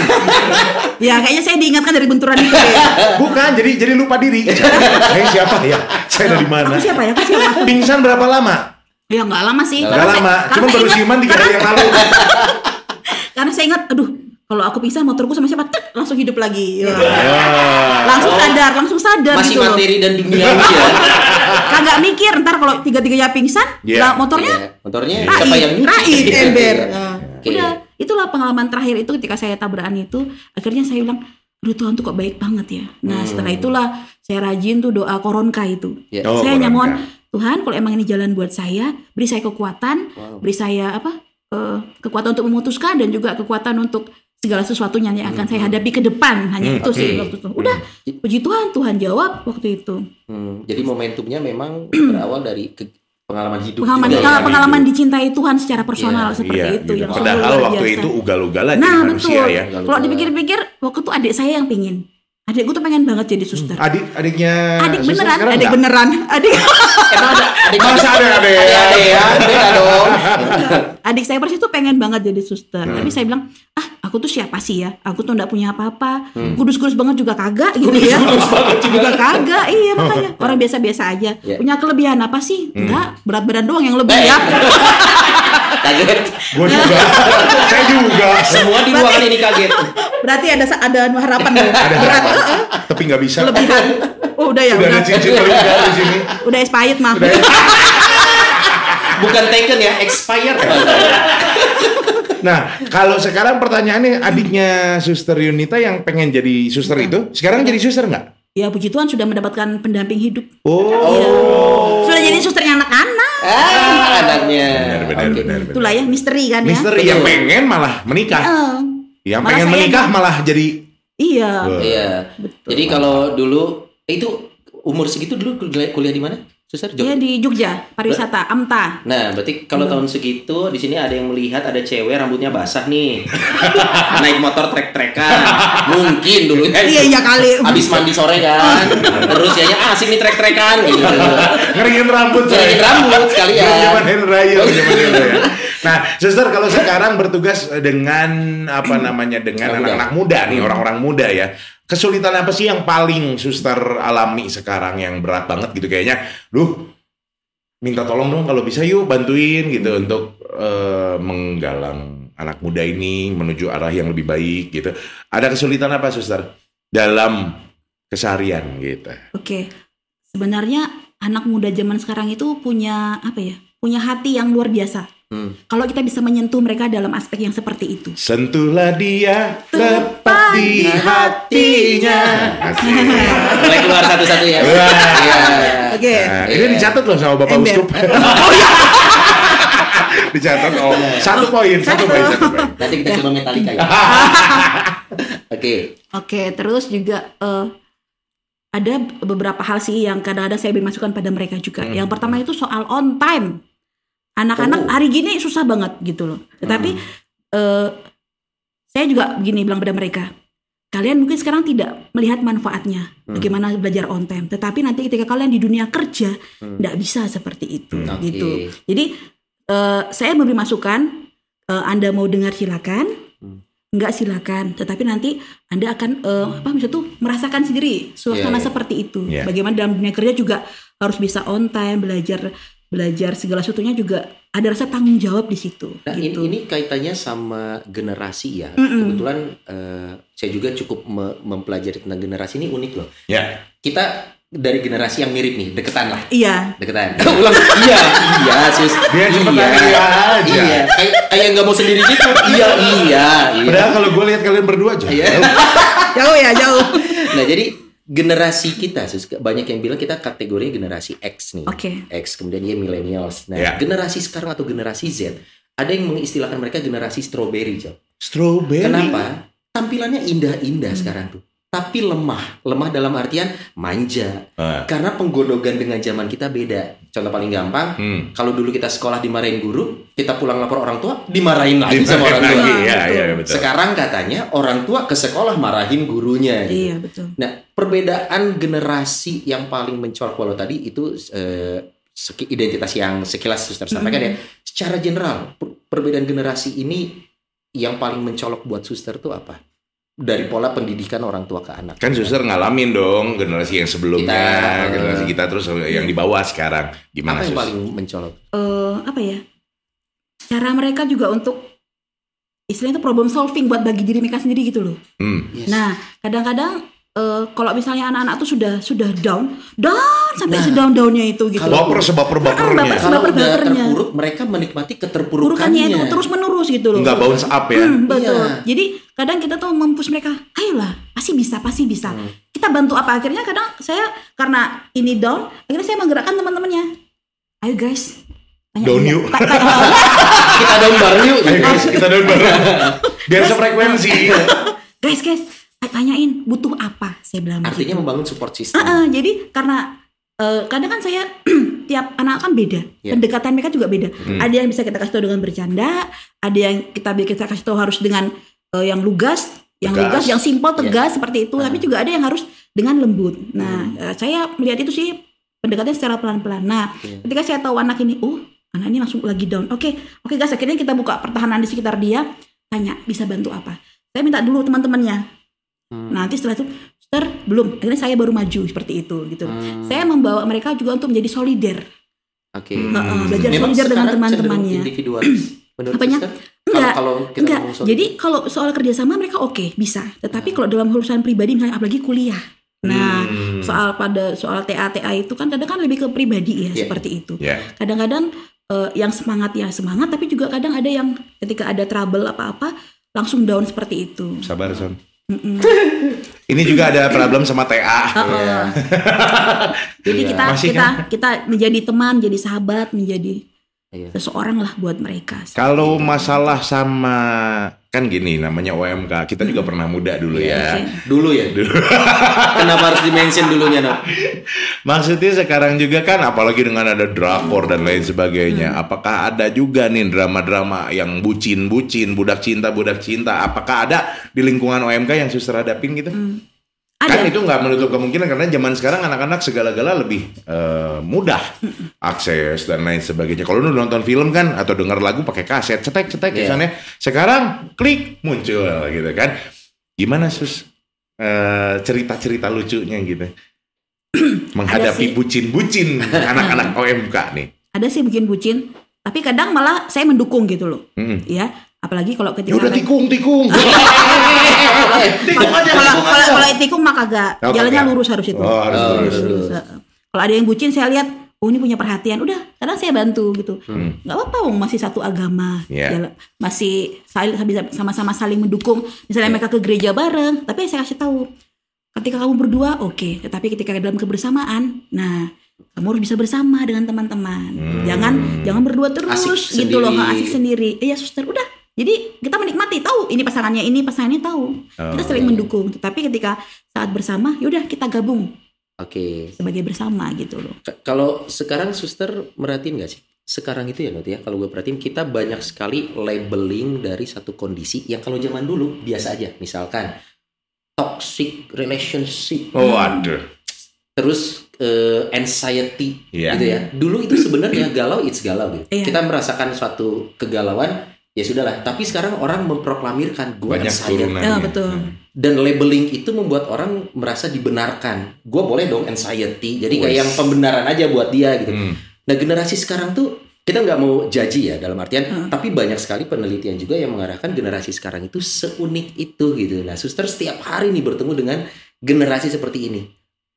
Ya kayaknya saya diingatkan dari benturan itu ya. Bukan, jadi jadi lupa diri. Saya siapa ya? Saya dari mana? Aku siapa ya? Aku siapa? Pingsan berapa lama? Ya nggak lama sih. Nggak Gak Karena saya- lama, karena cuma saya baru ingat- siuman tiga hari yang lalu. *laughs* Karena saya ingat, aduh, kalau aku pingsan motorku sama siapa, tek, langsung hidup lagi. Ya. Langsung sadar, langsung sadar Masih gitu loh. materi dan duniawi ya. *laughs* Kagak mikir ntar kalau tiga-tiganya pingsan, Iya. lah motornya Iya, motornya siapa yang Rait, nyuci? Rait, ember. Iya. Nah, Oke. Udah, itulah pengalaman terakhir itu ketika saya tabrakan itu, akhirnya saya bilang, aduh Tuhan tuh kok baik banget ya. Nah Hmm. setelah itulah saya rajin tuh doa koronka itu. Ya. Oh, saya hanya koronka. mohon Tuhan kalau emang ini jalan buat saya, beri saya kekuatan, Wow. beri saya apa eh, kekuatan untuk memutuskan dan juga kekuatan untuk segala sesuatunya yang akan saya hadapi ke depan. Hanya Hmm, itu sih oke. waktu itu. Udah, puji Tuhan, Tuhan jawab waktu itu. Hmm, jadi momentumnya memang *clears throat* berawal dari ke- pengalaman hidup. Pengalaman juga ya. pengalaman, pengalaman dicintai Tuhan secara personal Iya, seperti Iya, itu gitu. yang Padahal waktu biasa. itu ugal-ugalan Nah betul. manusia ya. Kalau dipikir-pikir, waktu itu adik saya yang pingin. Adikku tuh pengen banget jadi suster. Adik adiknya adik beneran, adik nggak? beneran, adik Emang ada adik Masa ada ada ya? Ada ya, beda *laughs* dong. adik saya persis tuh pengen banget jadi suster. Hmm. Tapi saya bilang, ah aku tuh siapa sih ya? Aku tuh nggak punya apa-apa. Hmm. Kudus-kudus banget juga kagak gitu ya. *laughs* juga kagak, iya *laughs* makanya orang biasa-biasa aja. Ya. Punya kelebihan apa sih? Hmm. Enggak, berat badan doang yang lebih Eh. ya. Kaget. Gue juga. Saya juga. Semua di ruangan ini kaget. Berarti ada ada harapan loh. Ada harapan. Tapi nggak bisa. Kelebihan. Oh udah ya, Udah udah. ada cincin di sini. Udah expired mah. Bukan taken ya, expired. Nah, kalau sekarang pertanyaannya adiknya Suster Yunita yang pengen jadi suster itu, sekarang jadi suster nggak? Ya puji Tuhan sudah mendapatkan pendamping hidup. Oh. Sudah jadi susternya anak-anak. Ah, anaknya. Benar, benar, Oke. benar, benar. Itulah ya misteri kan ya. Misteri yang pengen malah menikah. Eh, Yang Malah pengen menikah yang- malah jadi iya. Wah. Iya. Betul. Jadi kalau dulu itu umur segitu dulu kuliah, kuliah di mana? Suster Dia Jogja. di Jogja, pariwisata, AMTA. Nah, berarti kalau tahun segitu di sini ada yang melihat ada cewek rambutnya basah nih. *laughs* Naik motor trek-trekan. Mungkin dulu ya. Iya iya kali. Habis mandi sore kan. *laughs* Terus ya ah asik nih trek-trekan gitu. ngeringin rambut Ngeringin rambut sekalian. Zaman Raya, *laughs* Raya. Nah, suster kalau sekarang bertugas dengan apa namanya dengan muda. anak-anak muda nih, orang-orang muda ya. Kesulitan apa sih yang paling suster alami sekarang yang berat banget gitu kayaknya? Duh, minta tolong dong kalau bisa yuk bantuin gitu untuk eh, menggalang anak muda ini menuju arah yang lebih baik gitu. Ada kesulitan apa suster dalam keseharian gitu? Oke. Sebenarnya anak muda zaman sekarang itu punya apa ya? Punya hati yang luar biasa. Hmm. Kalau kita bisa menyentuh mereka dalam aspek yang seperti itu. Sentuhlah dia tepat di hatinya. Asik. Mulai keluar satu-satu ya. Wah. Iya. Oke. Nah, Iya. ini dicatat loh sama Bapak Ember. Uskup. *laughs* *laughs* dicatat oh satu poin, satu poin, satu poin. Nanti kita coba metalika ya. *laughs* Oke. Oke, terus juga eh, ada beberapa hal sih yang kadang-kadang saya beri masukan pada mereka juga. Hmm. Yang pertama itu soal on time. Anak-anak Oh. hari gini susah banget gitu loh. Tetapi eh, saya juga begini bilang pada mereka. Kalian mungkin sekarang tidak melihat manfaatnya bagaimana belajar on time. Tetapi nanti ketika kalian di dunia kerja tidak bisa seperti itu Hmm, gitu. Jadi eh, saya memberi masukan. eh, anda mau dengar silakan. Hmm. Enggak silakan, tetapi nanti Anda akan eh, apa misalnya tuh merasakan sendiri suasana Iya, iya. seperti itu. Iya. Bagaimana dalam dunia kerja juga harus bisa on time, belajar belajar segala sesuatunya juga ada rasa tanggung jawab di situ Nah, ini, gitu. ini kaitannya sama generasi ya. Mm-mm. Kebetulan eh, saya juga cukup me- mempelajari tentang generasi ini unik loh. Ya, Kita dari generasi yang mirip nih, deketan lah. Iya. Deketan. *laughs* Ulang. iya, iya, sus. Dia cuma iya. iya aja. Iya, kayak kayak nggak mau sendiri gitu. iya, iya, iya. Padahal kalau gue lihat kalian berdua aja. Iya. *laughs* Jauh ya, jauh. Nah, jadi generasi kita, sus, banyak yang bilang kita kategori generasi X nih. Oke. X, kemudian dia millennials. Nah, Ya. generasi sekarang atau generasi Z, ada yang mengistilahkan mereka generasi strawberry, Jal. Strawberry. Kenapa? Tampilannya indah-indah sekarang tuh. Tapi lemah. Lemah dalam artian manja. Ah, Karena penggodogan dengan zaman kita beda. Contoh paling gampang, hmm. kalau dulu kita sekolah dimarahin guru, kita pulang lapor orang tua, dimarahin lagi sama orang tua. ya, Betul. ya, betul. Sekarang katanya orang tua ke sekolah marahin gurunya. gitu. Iya, betul. Nah, perbedaan generasi yang paling mencolok walau tadi itu eh, seki- identitas yang sekilas suster sampaikan ya. Secara general per- perbedaan generasi ini yang paling mencolok buat suster tuh apa? Dari pola pendidikan orang tua ke anak. Kan suster ngalamin dong generasi yang sebelumnya, Kita, generasi kita terus yang di bawah sekarang. Gimana apa yang sus? paling mencolok? eh, apa ya cara mereka juga untuk istilahnya itu problem solving buat bagi diri mereka sendiri gitu loh Hmm. Yes. nah kadang-kadang eh, kalau misalnya anak-anak tuh sudah sudah down down sampai Nah, sedown downnya itu gitu kalau- Baper sebaper Ah, bapernya. baper- Kalau udah baper-bapernya. terpuruk, mereka menikmati keterpurukannya. Purukannya itu terus menerus gitu loh Nggak bounce up ya. Hmm, betul. Iya. Jadi kadang kita tuh mempush mereka, ayolah, pasti bisa, pasti bisa. Hmm. Kita bantu apa akhirnya kadang saya karena ini down, akhirnya saya menggerakkan teman-temannya. Ayo guys, Down dia. yuk. Ta- ta- *laughs* Kita down bareng yuk. Ayo guys, kita down bareng. *laughs* Biar sefrekuensi. guys, guys, tanyain butuh apa? Saya bilang Artinya begitu. membangun support system. Ah, ah, jadi karena eh, kadang kan saya *clears throat* tiap anak kan beda, Iya. pendekatan mereka juga beda. Hmm. Ada yang bisa kita kasih tahu dengan bercanda, ada yang kita kita kasih tahu harus dengan eh, yang lugas, yang Tegas. lugas, yang simpel, tegas seperti itu. Ah. Tapi juga ada yang harus dengan lembut. Nah, Hmm. eh, saya melihat itu sih pendekatan secara pelan-pelan. Nah, Iya. ketika saya tahu anak ini, oh anak ini langsung lagi down. Oke, oke guys, akhirnya kita buka pertahanan di sekitar dia, tanya bisa bantu apa. Saya minta dulu teman-temannya. Hmm. Nanti setelah itu, Sister, belum. Akhirnya saya baru maju seperti itu gitu. Hmm. Saya membawa mereka juga untuk menjadi solider. Oke. Hmm. Heeh, belajar Memang solider dengan teman-temannya. cenderung Individualis. *clears throat* Menurut Apanya? Sister? Enggak, Kalau, kalau kita Enggak, ngomong soal jadi kalau soal kerjasama mereka oke bisa, tetapi kalau dalam urusan pribadi misalnya apalagi kuliah, nah Hmm. soal pada soal TA TA itu kan kadang kan lebih ke pribadi ya Iya. seperti itu. Ya. Kadang-kadang eh, yang semangat ya semangat, tapi juga kadang ada yang ketika ada trouble apa-apa langsung down seperti itu. Sabar Son. Mm-mm. *laughs* Ini juga ada problem sama TA. Iya. *laughs* Jadi Iya. kita Masih kita kita menjadi teman, jadi sahabat, menjadi Iya. seseorang lah buat mereka. Kalau masalah sama kan gini namanya OMK, kita juga pernah muda dulu Oke. ya. Dulu ya. *laughs* Kenapa harus dimention dulunya, Nok? Maksudnya sekarang juga kan apalagi dengan ada drakor dan lain sebagainya. Hmm. Apakah ada juga nih drama-drama yang bucin-bucin, budak cinta, budak cinta? Apakah ada di lingkungan OMK yang suster hadapin gitu? Hmm. Kan Ada. itu nggak menutup kemungkinan karena zaman sekarang anak-anak segala-gala lebih eh, mudah akses dan lain sebagainya. Kalau lu nonton film kan atau dengar lagu pakai kaset, cetek-cetek Iya. misalnya. Sekarang klik muncul gitu kan. Gimana sus eh, cerita-cerita lucunya gitu? *clears throat* Menghadapi bucin-bucin *laughs* anak-anak OMK nih. Ada sih bikin bucin, tapi kadang malah saya mendukung gitu loh. Mm-mm. Ya, apalagi kalau Ya ketika udah mereka- tikung tikung. *laughs* *laughs* tikung aja. kalau kalau kalau tikung mah kagak Oh, jalannya kagak. lurus harus itu Oh, harus Oh, lurus. lurus. Kalau ada yang bucin saya lihat oh ini punya perhatian udah kadang saya bantu gitu Hmm. nggak apa-apa Wong, masih satu agama Iya. Jalan- masih sama-sama saling mendukung misalnya Iya. mereka ke gereja bareng tapi saya kasih tahu ketika kamu berdua oke tetapi ketika dalam kebersamaan nah kamu harus bisa bersama dengan teman-teman Hmm. jangan jangan berdua terus Asik gitu loh sendiri. asik sendiri iya suster udah jadi kita menikmati tahu ini pasangannya ini pasangannya tahu kita Oh. saling mendukung tetapi ketika saat bersama yaudah kita gabung Oke. sebagai bersama gitu loh K- Kalau sekarang suster merhatiin nggak sih? Sekarang itu ya Not ya, kalau gue perhatiin kita banyak sekali labeling dari satu kondisi yang kalau zaman dulu biasa aja. Misalkan toxic relationship, Oh aduh. terus eh, anxiety Iya. gitu ya. Dulu itu sebenarnya galau it's galau gitu. Iya. Kita merasakan suatu kegalauan ya sudahlah. Tapi sekarang orang memproklamirkan gue Banyak anxiety turunan. Ya, betul. dan labeling itu membuat orang merasa dibenarkan. Gue boleh dong anxiety. Jadi kayak yang pembenaran aja buat dia gitu. Hmm. Nah generasi sekarang tuh kita nggak mau jaji ya dalam artian, Hmm. tapi banyak sekali penelitian juga yang mengarahkan generasi sekarang itu seunik itu gitu. Nah suster setiap hari nih bertemu dengan generasi seperti ini.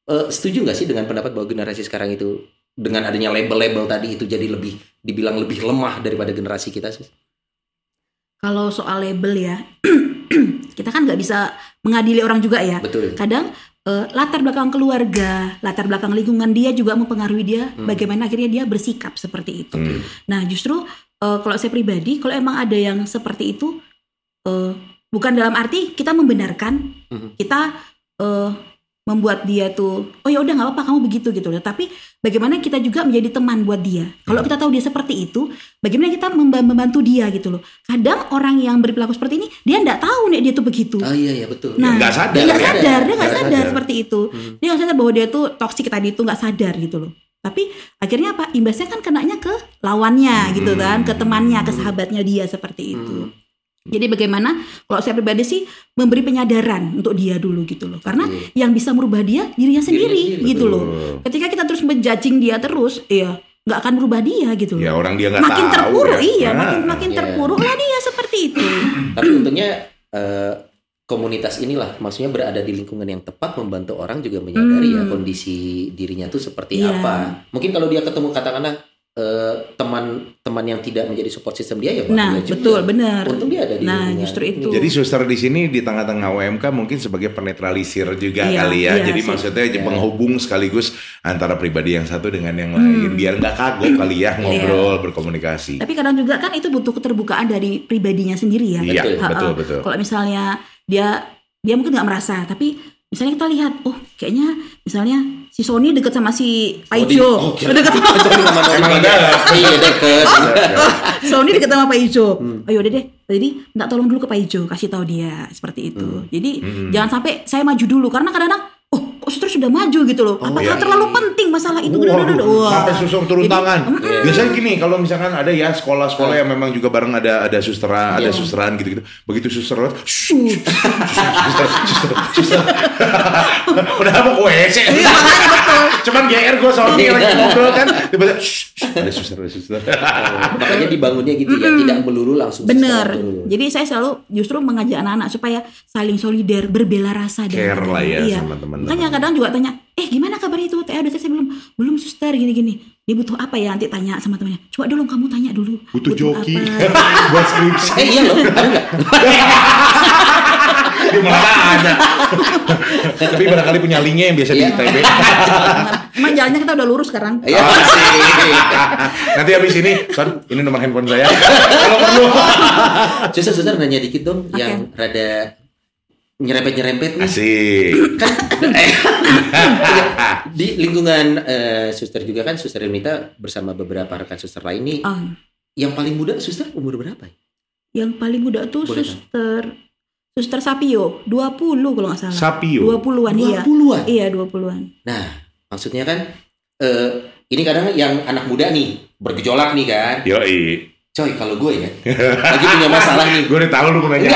Eh, setuju nggak sih dengan pendapat bahwa generasi sekarang itu dengan adanya label-label tadi itu jadi lebih dibilang lebih lemah daripada generasi kita? Sus? Kalau soal label ya *clears throat* kita kan nggak bisa mengadili orang juga ya Betul. kadang eh, latar belakang keluarga latar belakang lingkungan dia juga mempengaruhi dia Hmm. bagaimana akhirnya dia bersikap seperti itu Hmm. nah justru eh, kalau saya pribadi kalau emang ada yang seperti itu eh, bukan dalam arti kita membenarkan Mhm. kita eh, membuat dia tuh oh ya udah nggak apa-apa kamu begitu gitu loh tapi bagaimana kita juga menjadi teman buat dia kalau kita tahu dia seperti itu bagaimana kita memba- membantu dia gitu loh kadang orang yang berperilaku seperti ini dia nggak tahu nih dia tuh begitu Oh iya iya betul. Nah, Nggak sadar nggak ya. sadar, dia nggak Nggak sadar sadar. seperti itu. Hmm. Dia nggak sadar bahwa dia tuh toksik tadi itu nggak sadar gitu loh. Tapi akhirnya apa? Imbasnya kan kenanya ke lawannya gitu kan, ke temannya, ke sahabatnya dia seperti itu. Jadi bagaimana kalau saya pribadi sih memberi penyadaran untuk dia dulu gitu loh. Karena Oke. yang bisa merubah dia dirinya sendiri sendiri, gitu betul. loh. Ketika kita terus menjudging dia terus, ya nggak akan merubah dia gitu loh. Ya orang dia nggak makin tahu terpuruk ya. iya, Nah. makin makin Iya. terpuruk lah dia seperti itu. *clears throat* Tapi untungnya eh, komunitas inilah maksudnya berada di lingkungan yang tepat membantu orang juga menyadari ya Hmm. kondisi dirinya tuh seperti Iya. apa. Mungkin kalau dia ketemu katakanlah teman-teman yang tidak menjadi support system dia ya Nah, juga. betul benar. Untung dia ada di Nah, lingkungan justru itu. Jadi suster di sini di tengah-tengah UMK mungkin sebagai penetralisir juga Iya, kali ya. iya Jadi sih. maksudnya Iya. penghubung sekaligus antara pribadi yang satu dengan yang lain biar nggak kagok kali ya ngobrol berkomunikasi. Tapi kadang juga kan itu butuh keterbukaan dari pribadinya sendiri ya. Iya, Betul. betul betul. Kalau misalnya dia dia mungkin nggak merasa, tapi misalnya kita lihat, oh kayaknya misalnya si Sony deket sama si Paijo, Oh, deket sama Sony nama Sony Emang ada? Iya deket. *laughs* Sony deket sama Pak Ijo. Hmm. Ayo deh deh. Jadi minta tolong dulu ke Pak Ijo, kasih tahu dia seperti itu. Hmm. Jadi jangan sampai saya maju dulu karena kadang-kadang suster sudah maju gitu loh. Apakah iya. terlalu penting masalah itu? Waduh, Duh, duh, duh, duh. Wah. sampai suster turun Jadi, tangan. Iya. Biasanya gini, kalau misalkan ada ya sekolah-sekolah yang memang juga bareng ada ada susteran, ada Iya. susteran gitu-gitu. Begitu suster lewat, "Shh, suster, suster, suster. *laughs* Udah apa gue sih? Iya, makanya betul. Cuman GR gue dia lagi ngobrol kan, tiba-tiba "Shh, shh, ada suster, ada suster. Oh, *laughs* makanya dibangunnya gitu ya, tidak melulu langsung Bener. Jadi saya selalu justru mengajak anak-anak supaya saling solider, berbela rasa Care lah ya iya. sama teman-teman. Makanya kadang juga tanya, eh gimana kabar itu? TA udah selesai belum? Belum suster gini-gini. Dia butuh apa ya? Nanti tanya sama temannya. Coba dulu kamu tanya dulu. Butuh joki apa? *laughs* buat skripsi. Eh iya loh, ada nggak? *laughs* Di mana ada. Tapi barangkali punya linknya yang biasa di Iya. ITB. *laughs* Emang jalannya kita udah lurus sekarang. Iya pasti. Nanti habis ini, Son, ini nomor handphone saya. Kalau perlu. Susah-susah nanya dikit dong, yang rada nyerempet-nyerempet nih. Asik. *clears throat* *clears throat* Di lingkungan eh, suster juga kan, suster Yunita bersama beberapa rekan suster lain nih. Oh, Yang paling muda suster umur berapa ya? yang paling muda tuh Boleh, suster Suster Sapio, 20 kalau nggak salah. Sapio. 20-an iya. 20-an. Iya, 20-an. Nah, maksudnya kan eh, ini kadang yang anak muda nih bergejolak nih kan. Yoi. Coy, kalau gue ya lagi punya masalah nih. *laughs* Gue udah tahu lu mau nanya.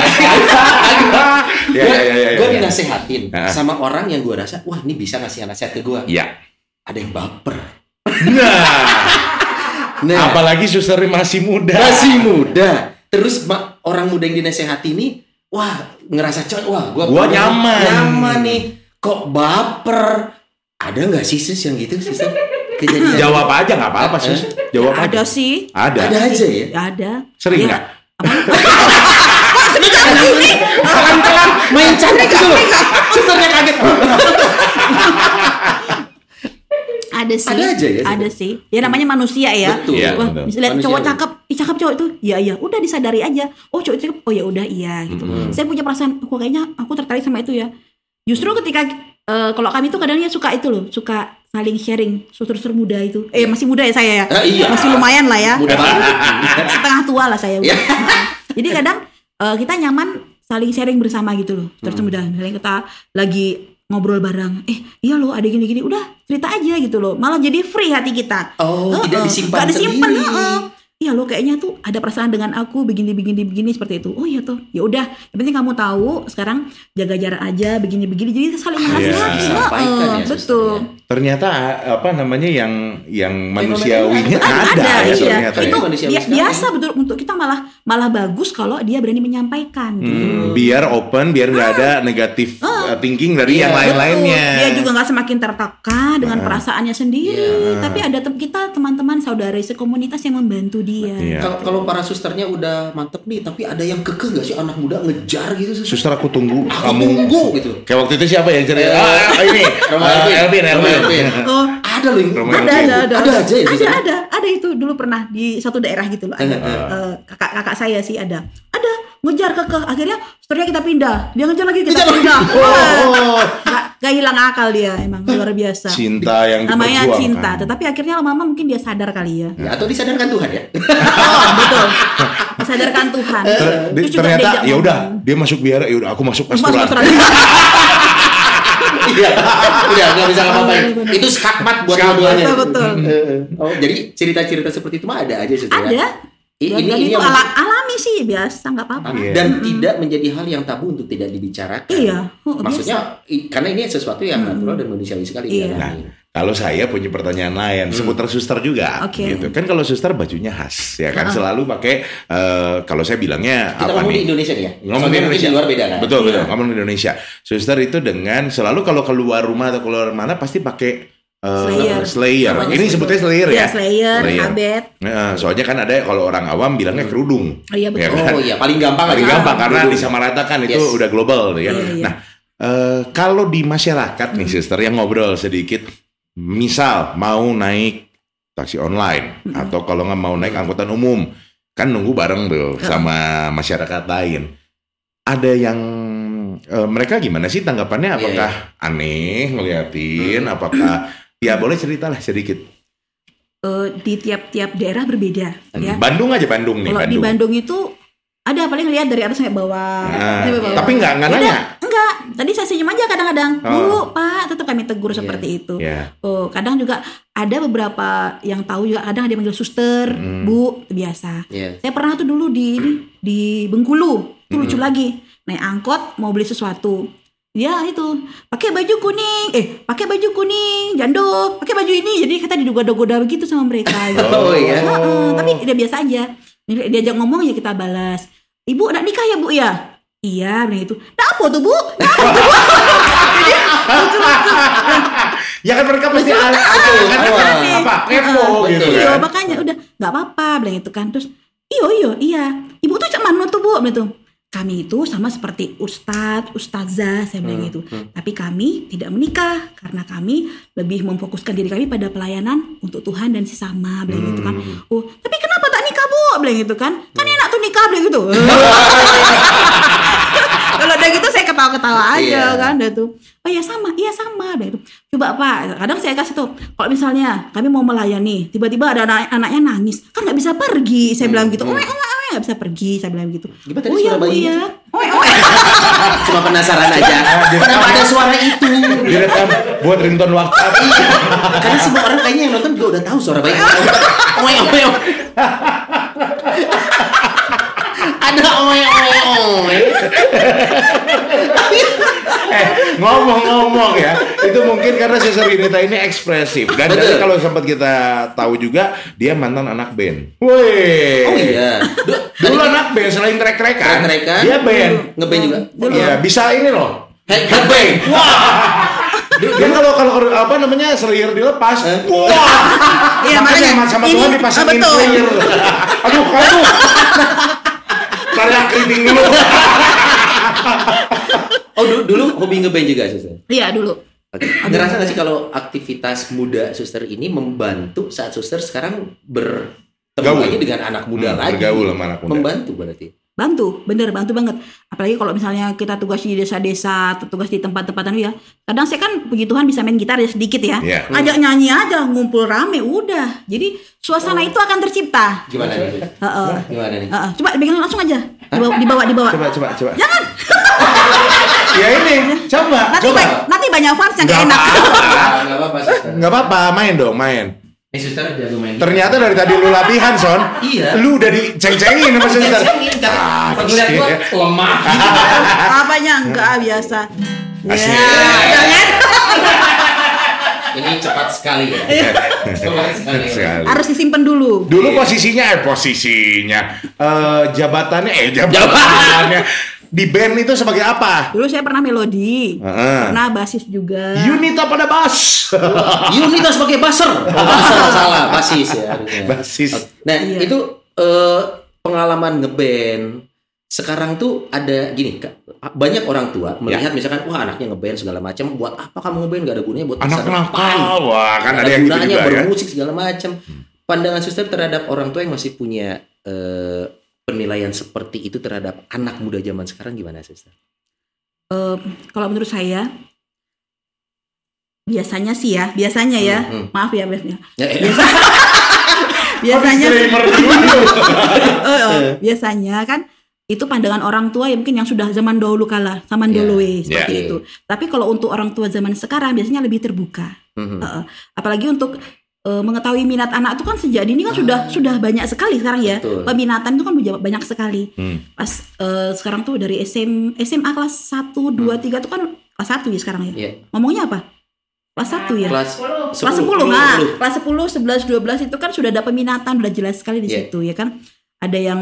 Ya, gue ya, ya, ya, gue ya. dinasehatin Ah. sama orang yang gue rasa wah ini bisa ngasih nasihat ke gue Ya. ada yang baper Nah, *laughs* nah apalagi suster masih muda. masih muda terus ma- orang muda yang dinasehati ini wah ngerasa coy wah gue Gua nyaman. nyaman nih kok baper ada nggak sih sus yang gitu sus kejadian Jawab aja nggak apa-apa sih. Jawab aja. ada sih. Ada. ada aja ya ada. Sering Ya, *laughs* nggak? pelan-pelan main cantik gitu loh susternya kaget Ada sih. Ada aja ya, Ada sih. Ya namanya manusia ya. Betul. Iya, Wah, Manusia cowok cakep, ih cakep cowok itu, iya iya, udah disadari aja. Oh cowok cakep, oh ya udah iya gitu. Mm-mm. Saya punya perasaan, kok kayaknya aku tertarik sama itu ya. Justru ketika eh, kalau kami tuh kadangnya suka itu loh, suka saling sharing suster-suster muda itu. Eh masih muda ya saya ya. Ah, iya. Masih lumayan lah ya. banget Setengah tua lah saya. Iya. *laughs* Jadi kadang eh, kita nyaman saling sharing bersama gitu loh. Terus Hmm. muda, misalnya kita lagi ngobrol bareng, eh iya loh ada gini-gini, udah cerita aja gitu loh. Malah jadi free hati kita. oh tidak Heeh, disimpan nggak disimpan, sendiri heeh. Iya lo kayaknya tuh ada perasaan dengan aku begini begini begini seperti itu. Oh iya tuh. Ya udah, yang penting kamu tahu sekarang jaga jarak aja begini begini. Jadi saling. Iya. Disampaikan Heeh, ya, betul. susternya. Ternyata apa namanya yang yang manusiawinya ada. ada, ya iya. ternyata. Itu ya. Biasa betul untuk kita malah malah bagus kalau dia berani menyampaikan gitu. Hmm, biar open, biar nggak ada negatif uh, thinking dari Iya, yang lain-lainnya. Dia juga nggak semakin tertekan dengan Ah. perasaannya sendiri. Iya. Tapi ada tem- kita teman-teman saudara sekomunitas yang membantu dia. Iya. Kalau kalau para susternya udah mantep nih, tapi ada yang kekeh gak sih anak muda ngejar gitu suster? Suster aku tunggu Aku kamu. tunggu gitu. Kayak waktu itu siapa yang cerita? Eh, Ah, ini. Ah, Elvin. Elvin, Oh, *laughs* Ada loh ada, Elvin. ada, ada, ada aja ya ada, ada, ada itu dulu pernah di satu daerah gitu loh. Ada Eh, kakak kakak saya sih ada, ada ngejar kekeh. Akhirnya setelahnya kita pindah, dia ngejar lagi kita Ngejar pindah. Oh, *laughs* Gak, gak hilang akal dia, emang luar biasa. cinta yang Namanya cinta, tetapi akhirnya lama-lama mungkin dia sadar kali ya. Ya, atau disadarkan Tuhan ya? *laughs* Oh, betul. Disadarkan Tuhan. Ter- ternyata ya udah dia masuk biara ya udah aku masuk pastoral. Iya, udah nggak bisa ngapa-ngapain. Itu skakmat buat dua-duanya. Betul, betul. Eh, Oh, jadi cerita-cerita seperti itu mah ada aja suster. ya? Ada. I- Ini, ini itu ala- alami sih biasa nggak apa-apa. Iya. dan tidak menjadi hal yang tabu untuk tidak dibicarakan. Iya, oh, Maksudnya i- karena ini sesuatu yang natural dan manusiawi sekali Iya. dialami. Kalau saya punya pertanyaan lain seputar suster juga, Oke. gitu kan kalau suster bajunya khas, ya kan selalu pakai eh, kalau saya bilangnya Kita apa ngomong di nih? Indonesia nih ya. Ngomong di Indonesia. di luar beda kan. Betul betul, Iya. ngomong di Indonesia. Suster itu dengan selalu kalau keluar rumah atau keluar mana pasti pakai eh, Slayer. slayer. Namanya Ini slayer. sebutnya slayer Iya, ya. slayer, Slayer. kabet. Nah, soalnya kan ada kalau orang awam bilangnya kerudung. Oh iya Ya betul. kan? Oh iya, paling gampang Paling gampang karena Dulu. disamaratakan itu Yes. udah global ya. Iya, iya. Nah, eh, kalau di masyarakat nih suster yang ngobrol sedikit, misal mau naik taksi online atau kalau nggak mau naik angkutan umum, kan nunggu bareng tuh sama masyarakat lain. Ada yang eh, mereka gimana sih tanggapannya? Iya, Apakah aneh ngeliatin? Apakah ya boleh ceritalah sedikit. Eh, di tiap-tiap daerah berbeda ya. Bandung aja Bandung nih Kalau di Bandung. Bandung itu ada paling lihat dari atas sampai bawah. Nah, sampai bawah. tapi nggak nggak nanya. Enggak, tadi saya senyum aja kadang-kadang. Oh. Bu, Pak, tetap kami tegur Iya. seperti itu. Ya. Oh, kadang juga ada beberapa yang tahu juga kadang ada yang manggil suster, Hmm. Bu, biasa. Iya. Saya pernah tuh dulu di ini, di Bengkulu, itu lucu lagi. Naik angkot mau beli sesuatu. Ya itu pakai baju kuning, eh pakai baju kuning, jando, pakai baju ini. Jadi kita digoda-goda begitu sama mereka. *laughs* gitu. Oh, iya. Heeh, tapi dia biasa aja. Dia- Diajak ngomong ya kita balas. Ibu udah nikah ya bu ya? Iya, bilang gitu. Nah apa tuh bu? Nah, apa tuh, Bu?" Jadi lucu-lucu. Ya kan mereka pasti Betul, kan awal. apa kepo gitu Iya, kan. makanya udah nggak apa-apa bilang itu kan. Terus, iyo iyo iya. Ibu tuh cak mana tuh bu? Bilang itu. Kami itu sama seperti ustadz, ustazah, saya bilang Hmm, gitu. hmm. Tapi kami tidak menikah karena kami lebih memfokuskan diri kami pada pelayanan untuk Tuhan dan sesama, bilang gitu kan. Hmm. Oh, tapi kenapa tak nikah bu? Bilang gitu kan. Kan enak tuh nikah, bilang gitu. *laughs* ketawa-ketawa aja Iya. kan udah tuh. Oh iya sama, iya sama bilang gitu. Coba Pak, kadang saya kasih tuh kalau misalnya kami mau melayani, tiba-tiba ada anak anaknya nangis, kan nggak bisa pergi. Saya bilang gitu. Oh, oh, oh, nggak bisa pergi, saya bilang gitu. Gimana tadi oh iya, Bu, iya. Oh, oh, *laughs* Cuma penasaran aja. Kenapa ada suara itu? Direkam buat ringtone WhatsApp. Karena semua orang kayaknya yang nonton juga udah tahu suara bayi. *laughs* Oe oe oe. Ada oe oe oe. eh ngomong-ngomong ya, itu mungkin karena Suster Rinita ini ekspresif dan dari kalau sempat kita tahu juga dia mantan anak band. Woi. Oh iya. Du- Dulu anak band selain trek-trekan, Trek-trekan. dia band. Ngeband juga. Iya, bisa ini loh. Head headbang. Wah. Dia kalau kalau apa namanya selir dilepas, Eh? wah. Iya, makanya sama ini- Tuhan dipasangin ah, selir. *laughs* Aduh, aduh. Teriak keriting dulu. *laughs* Oh du- dulu hobi ngeband juga suster. Iya dulu. Oke. Ngerasa nggak sih kalau aktivitas muda suster ini membantu saat suster sekarang bertemu lagi dengan anak muda Hmm, lagi? bergaul sama anak muda. Membantu berarti. Bantu, bener bantu banget. Apalagi kalau misalnya kita tugas di desa-desa atau tugas di tempat-tempatan ya. Kadang saya kan puji Tuhan bisa main gitar ya sedikit ya. Iya. Ajak nyanyi aja, ngumpul rame, udah. Jadi suasana itu akan tercipta. Gimana nih? Heeh. Gimana nih? Heeh. Coba dipegang langsung aja. Dibawa, dibawa, dibawa. Coba, coba, coba. Jangan. *laughs* Ya ini, coba, Nanti, coba. ba- nanti banyak fans yang Nggak gak enak. Nggak apa-apa. Nggak apa-apa, main dong, main. Eh suster jago main. Ternyata dari tadi lu latihan, Son. Iya. Lu udah diceng-cengin sama suster. Ceng-cengin, karena Ah, pas ngeliat gua iya. lemah gitu. *laughs* Apanya enggak biasa. Asik. Ya, jangan. *laughs* Ini cepat sekali ya. cepat sekali. Sekali. Harus disimpan dulu. Dulu posisinya, eh posisinya, eh jabatannya, eh jabatannya di band itu sebagai apa? Dulu saya pernah melodi. Heeh. Pernah basis juga. Unita pada bass. *laughs* Unita sebagai baser. Oh, baser salah, basis ya *laughs* harusnya. Basis. Nah, Iya. itu eh, pengalaman ngeband. Sekarang tuh ada gini, Kak, banyak orang tua melihat misalkan wah anaknya ngeband segala macam, buat apa kamu ngeband gak ada gunanya buat Anak nakal, wah kan Nggak ada yang gitu gunanya juga ya. bermusik segala macam. Pandangan suster terhadap orang tua yang masih punya eh, penilaian seperti itu terhadap anak muda zaman sekarang gimana suster? Eh, kalau menurut saya biasanya sih ya, biasanya ya. Hmm, hmm. Maaf ya, ya. Ya, eh, *laughs* Biasanya dulu. *laughs* Eh, eh, biasanya kan itu pandangan orang tua ya mungkin yang sudah zaman dahulu kala, zaman Ya, dulu ya. seperti itu. Tapi kalau untuk orang tua zaman sekarang biasanya lebih terbuka. Mhm. Heeh. apalagi untuk eh, mengetahui minat anak itu kan sejak dini kan sudah sudah banyak sekali sekarang ya. Ah. Betul. Peminatan itu kan banyak sekali. Hmm. Pas eh, sekarang tuh dari SM, SMA kelas 1, 2, 3 itu kan kelas 1 ya sekarang ya. Iya. Ngomongnya apa? Kelas 1 ya. Kelas Kelas 10, nah, kelas 10, 11, 12 itu kan sudah ada peminatan, udah jelas sekali di Iya. situ ya kan. Ada yang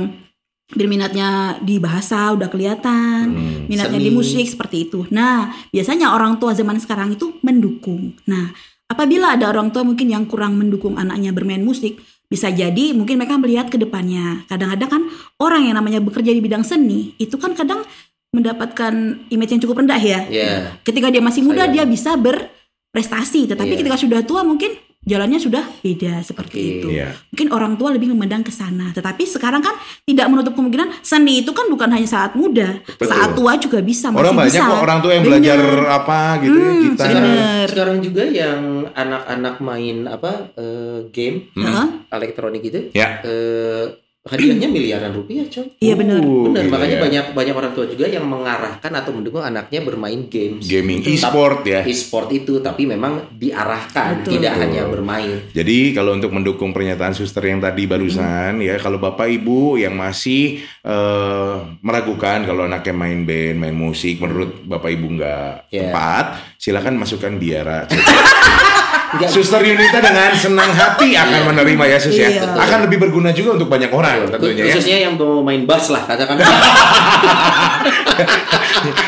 berminatnya di bahasa udah kelihatan, Hmm. minatnya Seni. di musik seperti itu. Nah, biasanya orang tua zaman sekarang itu mendukung. Nah, apabila ada orang tua mungkin yang kurang mendukung anaknya bermain musik, bisa jadi mungkin mereka melihat ke depannya. Kadang-kadang kan orang yang namanya bekerja di bidang seni itu kan kadang mendapatkan image yang cukup rendah ya. Ya. Ketika dia masih muda Sayang. dia bisa berprestasi, tetapi Iya. ketika sudah tua mungkin jalannya sudah beda seperti Oke. itu. Iya. Mungkin orang tua lebih memandang ke sana. Tetapi sekarang kan tidak menutup kemungkinan seni itu kan bukan hanya saat muda, Betul. saat tua juga bisa. Orang masih banyak bisa. kok orang tua yang Bener. belajar apa gitu ya, Hmm, gitar. bener. Sekarang, sekarang juga yang anak-anak main apa eh, game Hmm. Heeh. elektronik itu Ya. eh, hadiahnya miliaran rupiah coy. Iya benar. Uh, Benar, makanya ya. banyak banyak orang tua juga yang mengarahkan atau mendukung anaknya bermain games. gaming e-sport ya. E-sport itu tapi memang diarahkan, Betul. tidak Betul. hanya bermain. Jadi kalau untuk mendukung pernyataan suster yang tadi barusan ya kalau bapak ibu yang masih eh, meragukan kalau anaknya main band, main musik menurut bapak ibu nggak Ya. tepat, silakan masukkan biara. *laughs* Enggak suster Yunita dengan senang hati akan menerima ya sus ya. Iya. Akan lebih berguna juga untuk banyak orang tentunya ya. khususnya yang mau main bass lah katakan. *laughs*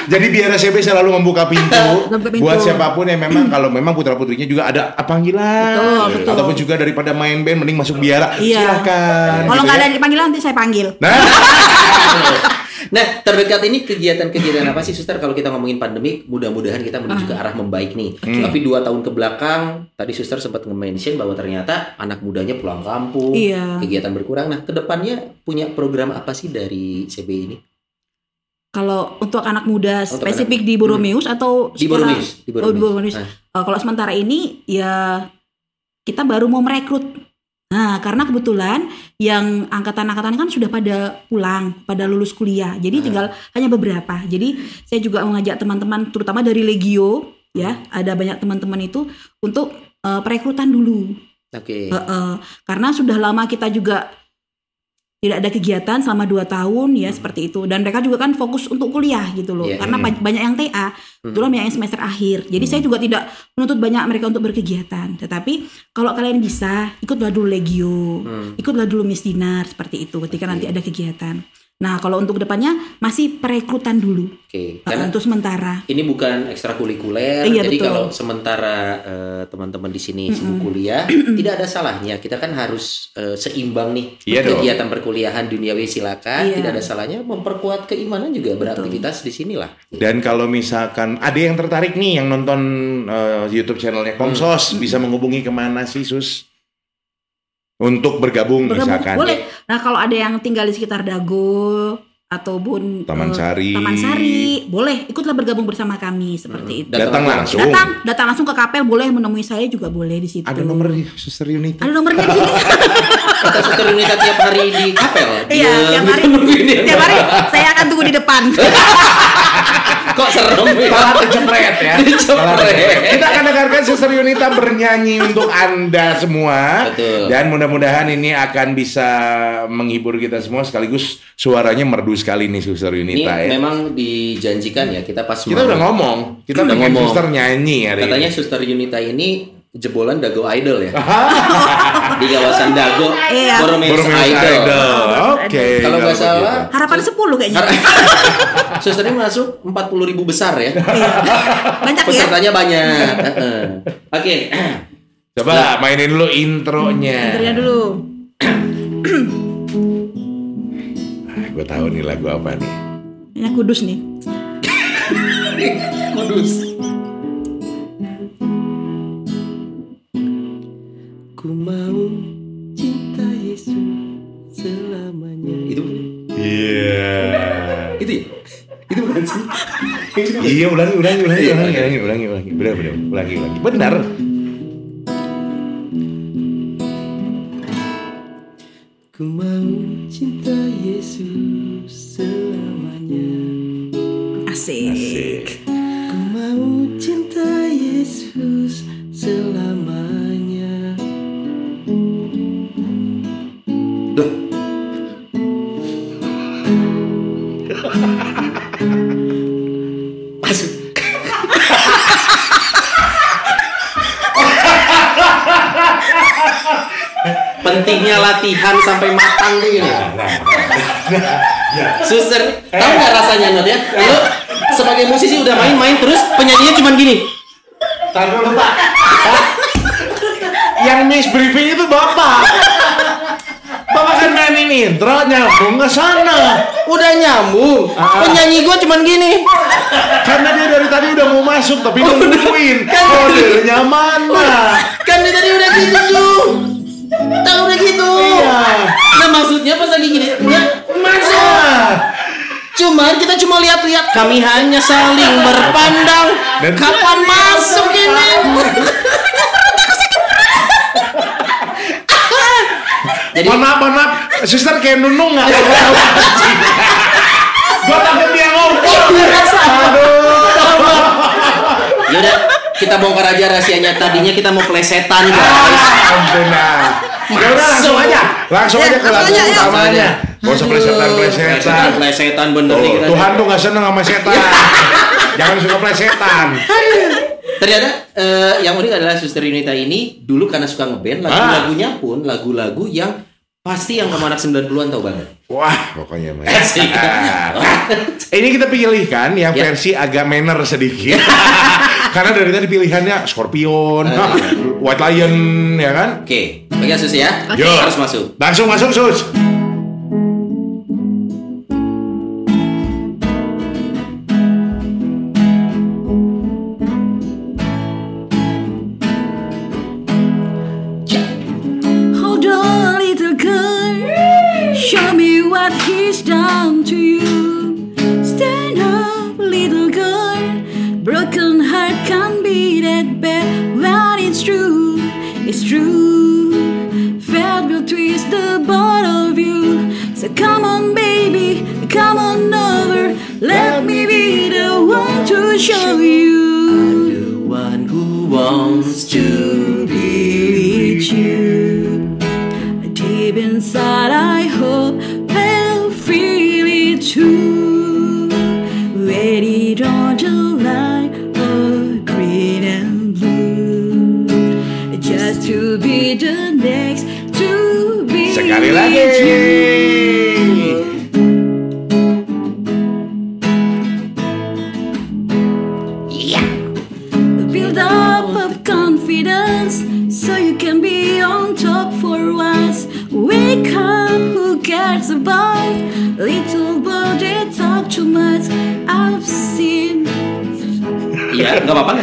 Jadi biara CB selalu membuka pintu, Membuka pintu. buat siapa pun yang memang kalau memang putra putrinya juga ada panggilan Betul, betul. ataupun juga daripada main band mending masuk biara Iya. silakan. Kalau gitu nggak ya. ada panggilan nanti saya panggil. Nah, *laughs* *laughs* Nah, terdekat ini kegiatan-kegiatan apa sih, Suster? Kalau kita ngomongin pandemik, mudah-mudahan kita menuju ke arah membaik nih. Hmm. Tapi dua tahun ke belakang, tadi Suster sempat nge-mention bahwa ternyata anak mudanya pulang kampung, Iya. kegiatan berkurang. Nah, ke depannya punya program apa sih dari CB ini? Kalau untuk anak muda Untuk spesifik di Boromeus atau Di Boromeus, di Oh, di Boromeus. Nah, Eh, kalau sementara ini ya kita baru mau merekrut. Nah, karena kebetulan yang angkatan-angkatan kan sudah pada pulang, pada lulus kuliah. Jadi Ah. tinggal hanya beberapa. Jadi saya juga mengajak teman-teman terutama dari Legio ya, ada banyak teman-teman itu untuk eh, perekrutan dulu. Oke. Eh, eh, karena sudah lama kita juga tidak ada kegiatan selama dua tahun ya seperti itu. Dan mereka juga kan fokus untuk kuliah gitu loh Iya. karena Hmm. ba- banyak yang TA kebetulan banyak yang semester akhir. Jadi saya juga tidak menuntut banyak mereka untuk berkegiatan. Tetapi kalau kalian bisa ikutlah dulu legio Hmm. ikutlah dulu Miss Dinar seperti itu ketika nanti ada kegiatan nah kalau untuk ke depannya masih perekrutan dulu Oke. eh, Karena untuk sementara ini bukan ekstrakurikuler, Iya, jadi betul. kalau sementara eh, teman-teman di sini sibuk kuliah, *clears throat* tidak ada salahnya. Kita kan harus eh, seimbang nih Iya dong. kegiatan perkuliahan duniawi silakan. Iya. Tidak ada salahnya memperkuat keimanan juga beraktivitas di sinilah. dan kalau misalkan ada yang tertarik nih yang nonton eh, YouTube channelnya Komsos bisa menghubungi ke mana sih sus? Untuk bergabung, Bergabung, misalkan boleh nah kalau ada yang tinggal di sekitar Dago ataupun Taman eh, Sari. Taman Sari, boleh ikutlah bergabung bersama kami seperti itu. Datang langsung. Datang, datang langsung ke kapel boleh menemui saya juga boleh di situ. Ada nomor Suster Yunita. Ada nomornya di sini. *laughs* Atau suster Yunita tiap hari di kapel. Iya, tiap hari, tiap hari saya akan tunggu di depan. *laughs* Kok serem ya? Malah terjepret ya. Terjepret. Kita akan dengarkan Suster Yunita bernyanyi untuk Anda semua. Betul. Dan mudah-mudahan ini akan bisa menghibur kita semua sekaligus suaranya merdu sekali nih Suster Ini Yunita ya. memang dijanjikan ya kita pas Kita udah ngomong, kita Udah ngomong. Suster nyanyi hari Katanya ini. Suster Yunita ini jebolan Dago Idol ya. *laughs* di kawasan Dago. Iya. Boromeo Idol. Idol. Oke. Kalau nggak salah, Harapan 10 kayaknya. *laughs* Susternya masuk 40 ribu besar ya. Iya. Banyak ya. Pesertanya banyak. Heeh. Oke. Coba mainin dulu intronya. Intronya dulu. *clears throat* Ah, gue tahu nih lagu apa nih. Ini kudus nih. *laughs* Kudus. itu bukan sih? Iya ulangi ulangi ulangi iya, iya. ulangi ulangi ulangi ulangi. Bener bener ulangi ulangi. Benar. Ku mau cinta Yesus selamanya. Asik, Asik. Latihan sampai matang tuh gini. *laughs* Suster, tahu nggak rasanya Not ya? Lo sebagai musisi udah main-main terus penyanyinya cuman gini. Tahan dulu Pak. Yang miss briefing itu Bapak. Bapak kan mainin intro nyambung ke sana. Udah nyambung. Ah. Penyanyi gua cuman gini. Karena dia dari tadi udah mau masuk tapi nungguin. Kodenya mana? Kan dia tadi udah gitu tuh. Tahu udah gitu. Iya. Nah maksudnya pas lagi gini, ya, masuk. Cuman kita cuma lihat-lihat, kami hanya saling berpandang. Dan- Kapan masuk ini? Jadi Mohon maaf, mohon maaf. Suster kayak nunung nggak? Gua takut dia ngobrol. Aduh. yaudah kita bongkar aja rahasianya. Tadinya kita mau plesetan guys. Nah. Ya udah langsung aja. Langsung Ya, aja ke lagu ya. utamanya. Gak usah plesetan-plesetan. Plesetan, plesetan bener nih Tuh, kita. Tuhan tuh gak seneng sama setan. Jangan suka plesetan. Ternyata eh, yang unik adalah Suster Yunita ini dulu karena suka ngeband, lagu-lagunya pun lagu-lagu yang pasti yang kamu anak 90-an tahu banget. Wah, pokoknya mah. Ah. *laughs* Ini kita pilihkan yang Ya. versi agak manner sedikit. *laughs* Karena dari tadi pilihannya Scorpion, Ah. White Lion, ya kan? Oke, pegang Sus ya. Yo. Harus masuk. Langsung masuk, Sus.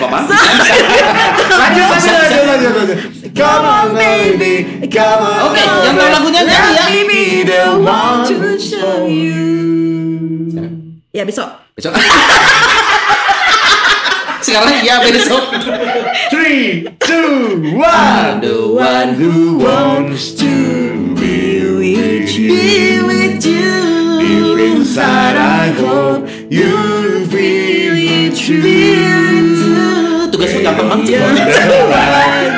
Lanjut, lanjut, lanjut, lanjut, lanjut. Come on, baby, come on. Oke, yang tahu lagunya nyanyi ya. Let me be the one to show you. Ya besok. Besok. *laughs* Sekarang iya besok. Three, two, one. The one who wants to be with Be with you. Deep inside, I hope you feel it true. Tugasmu gampang banget sih. Oh,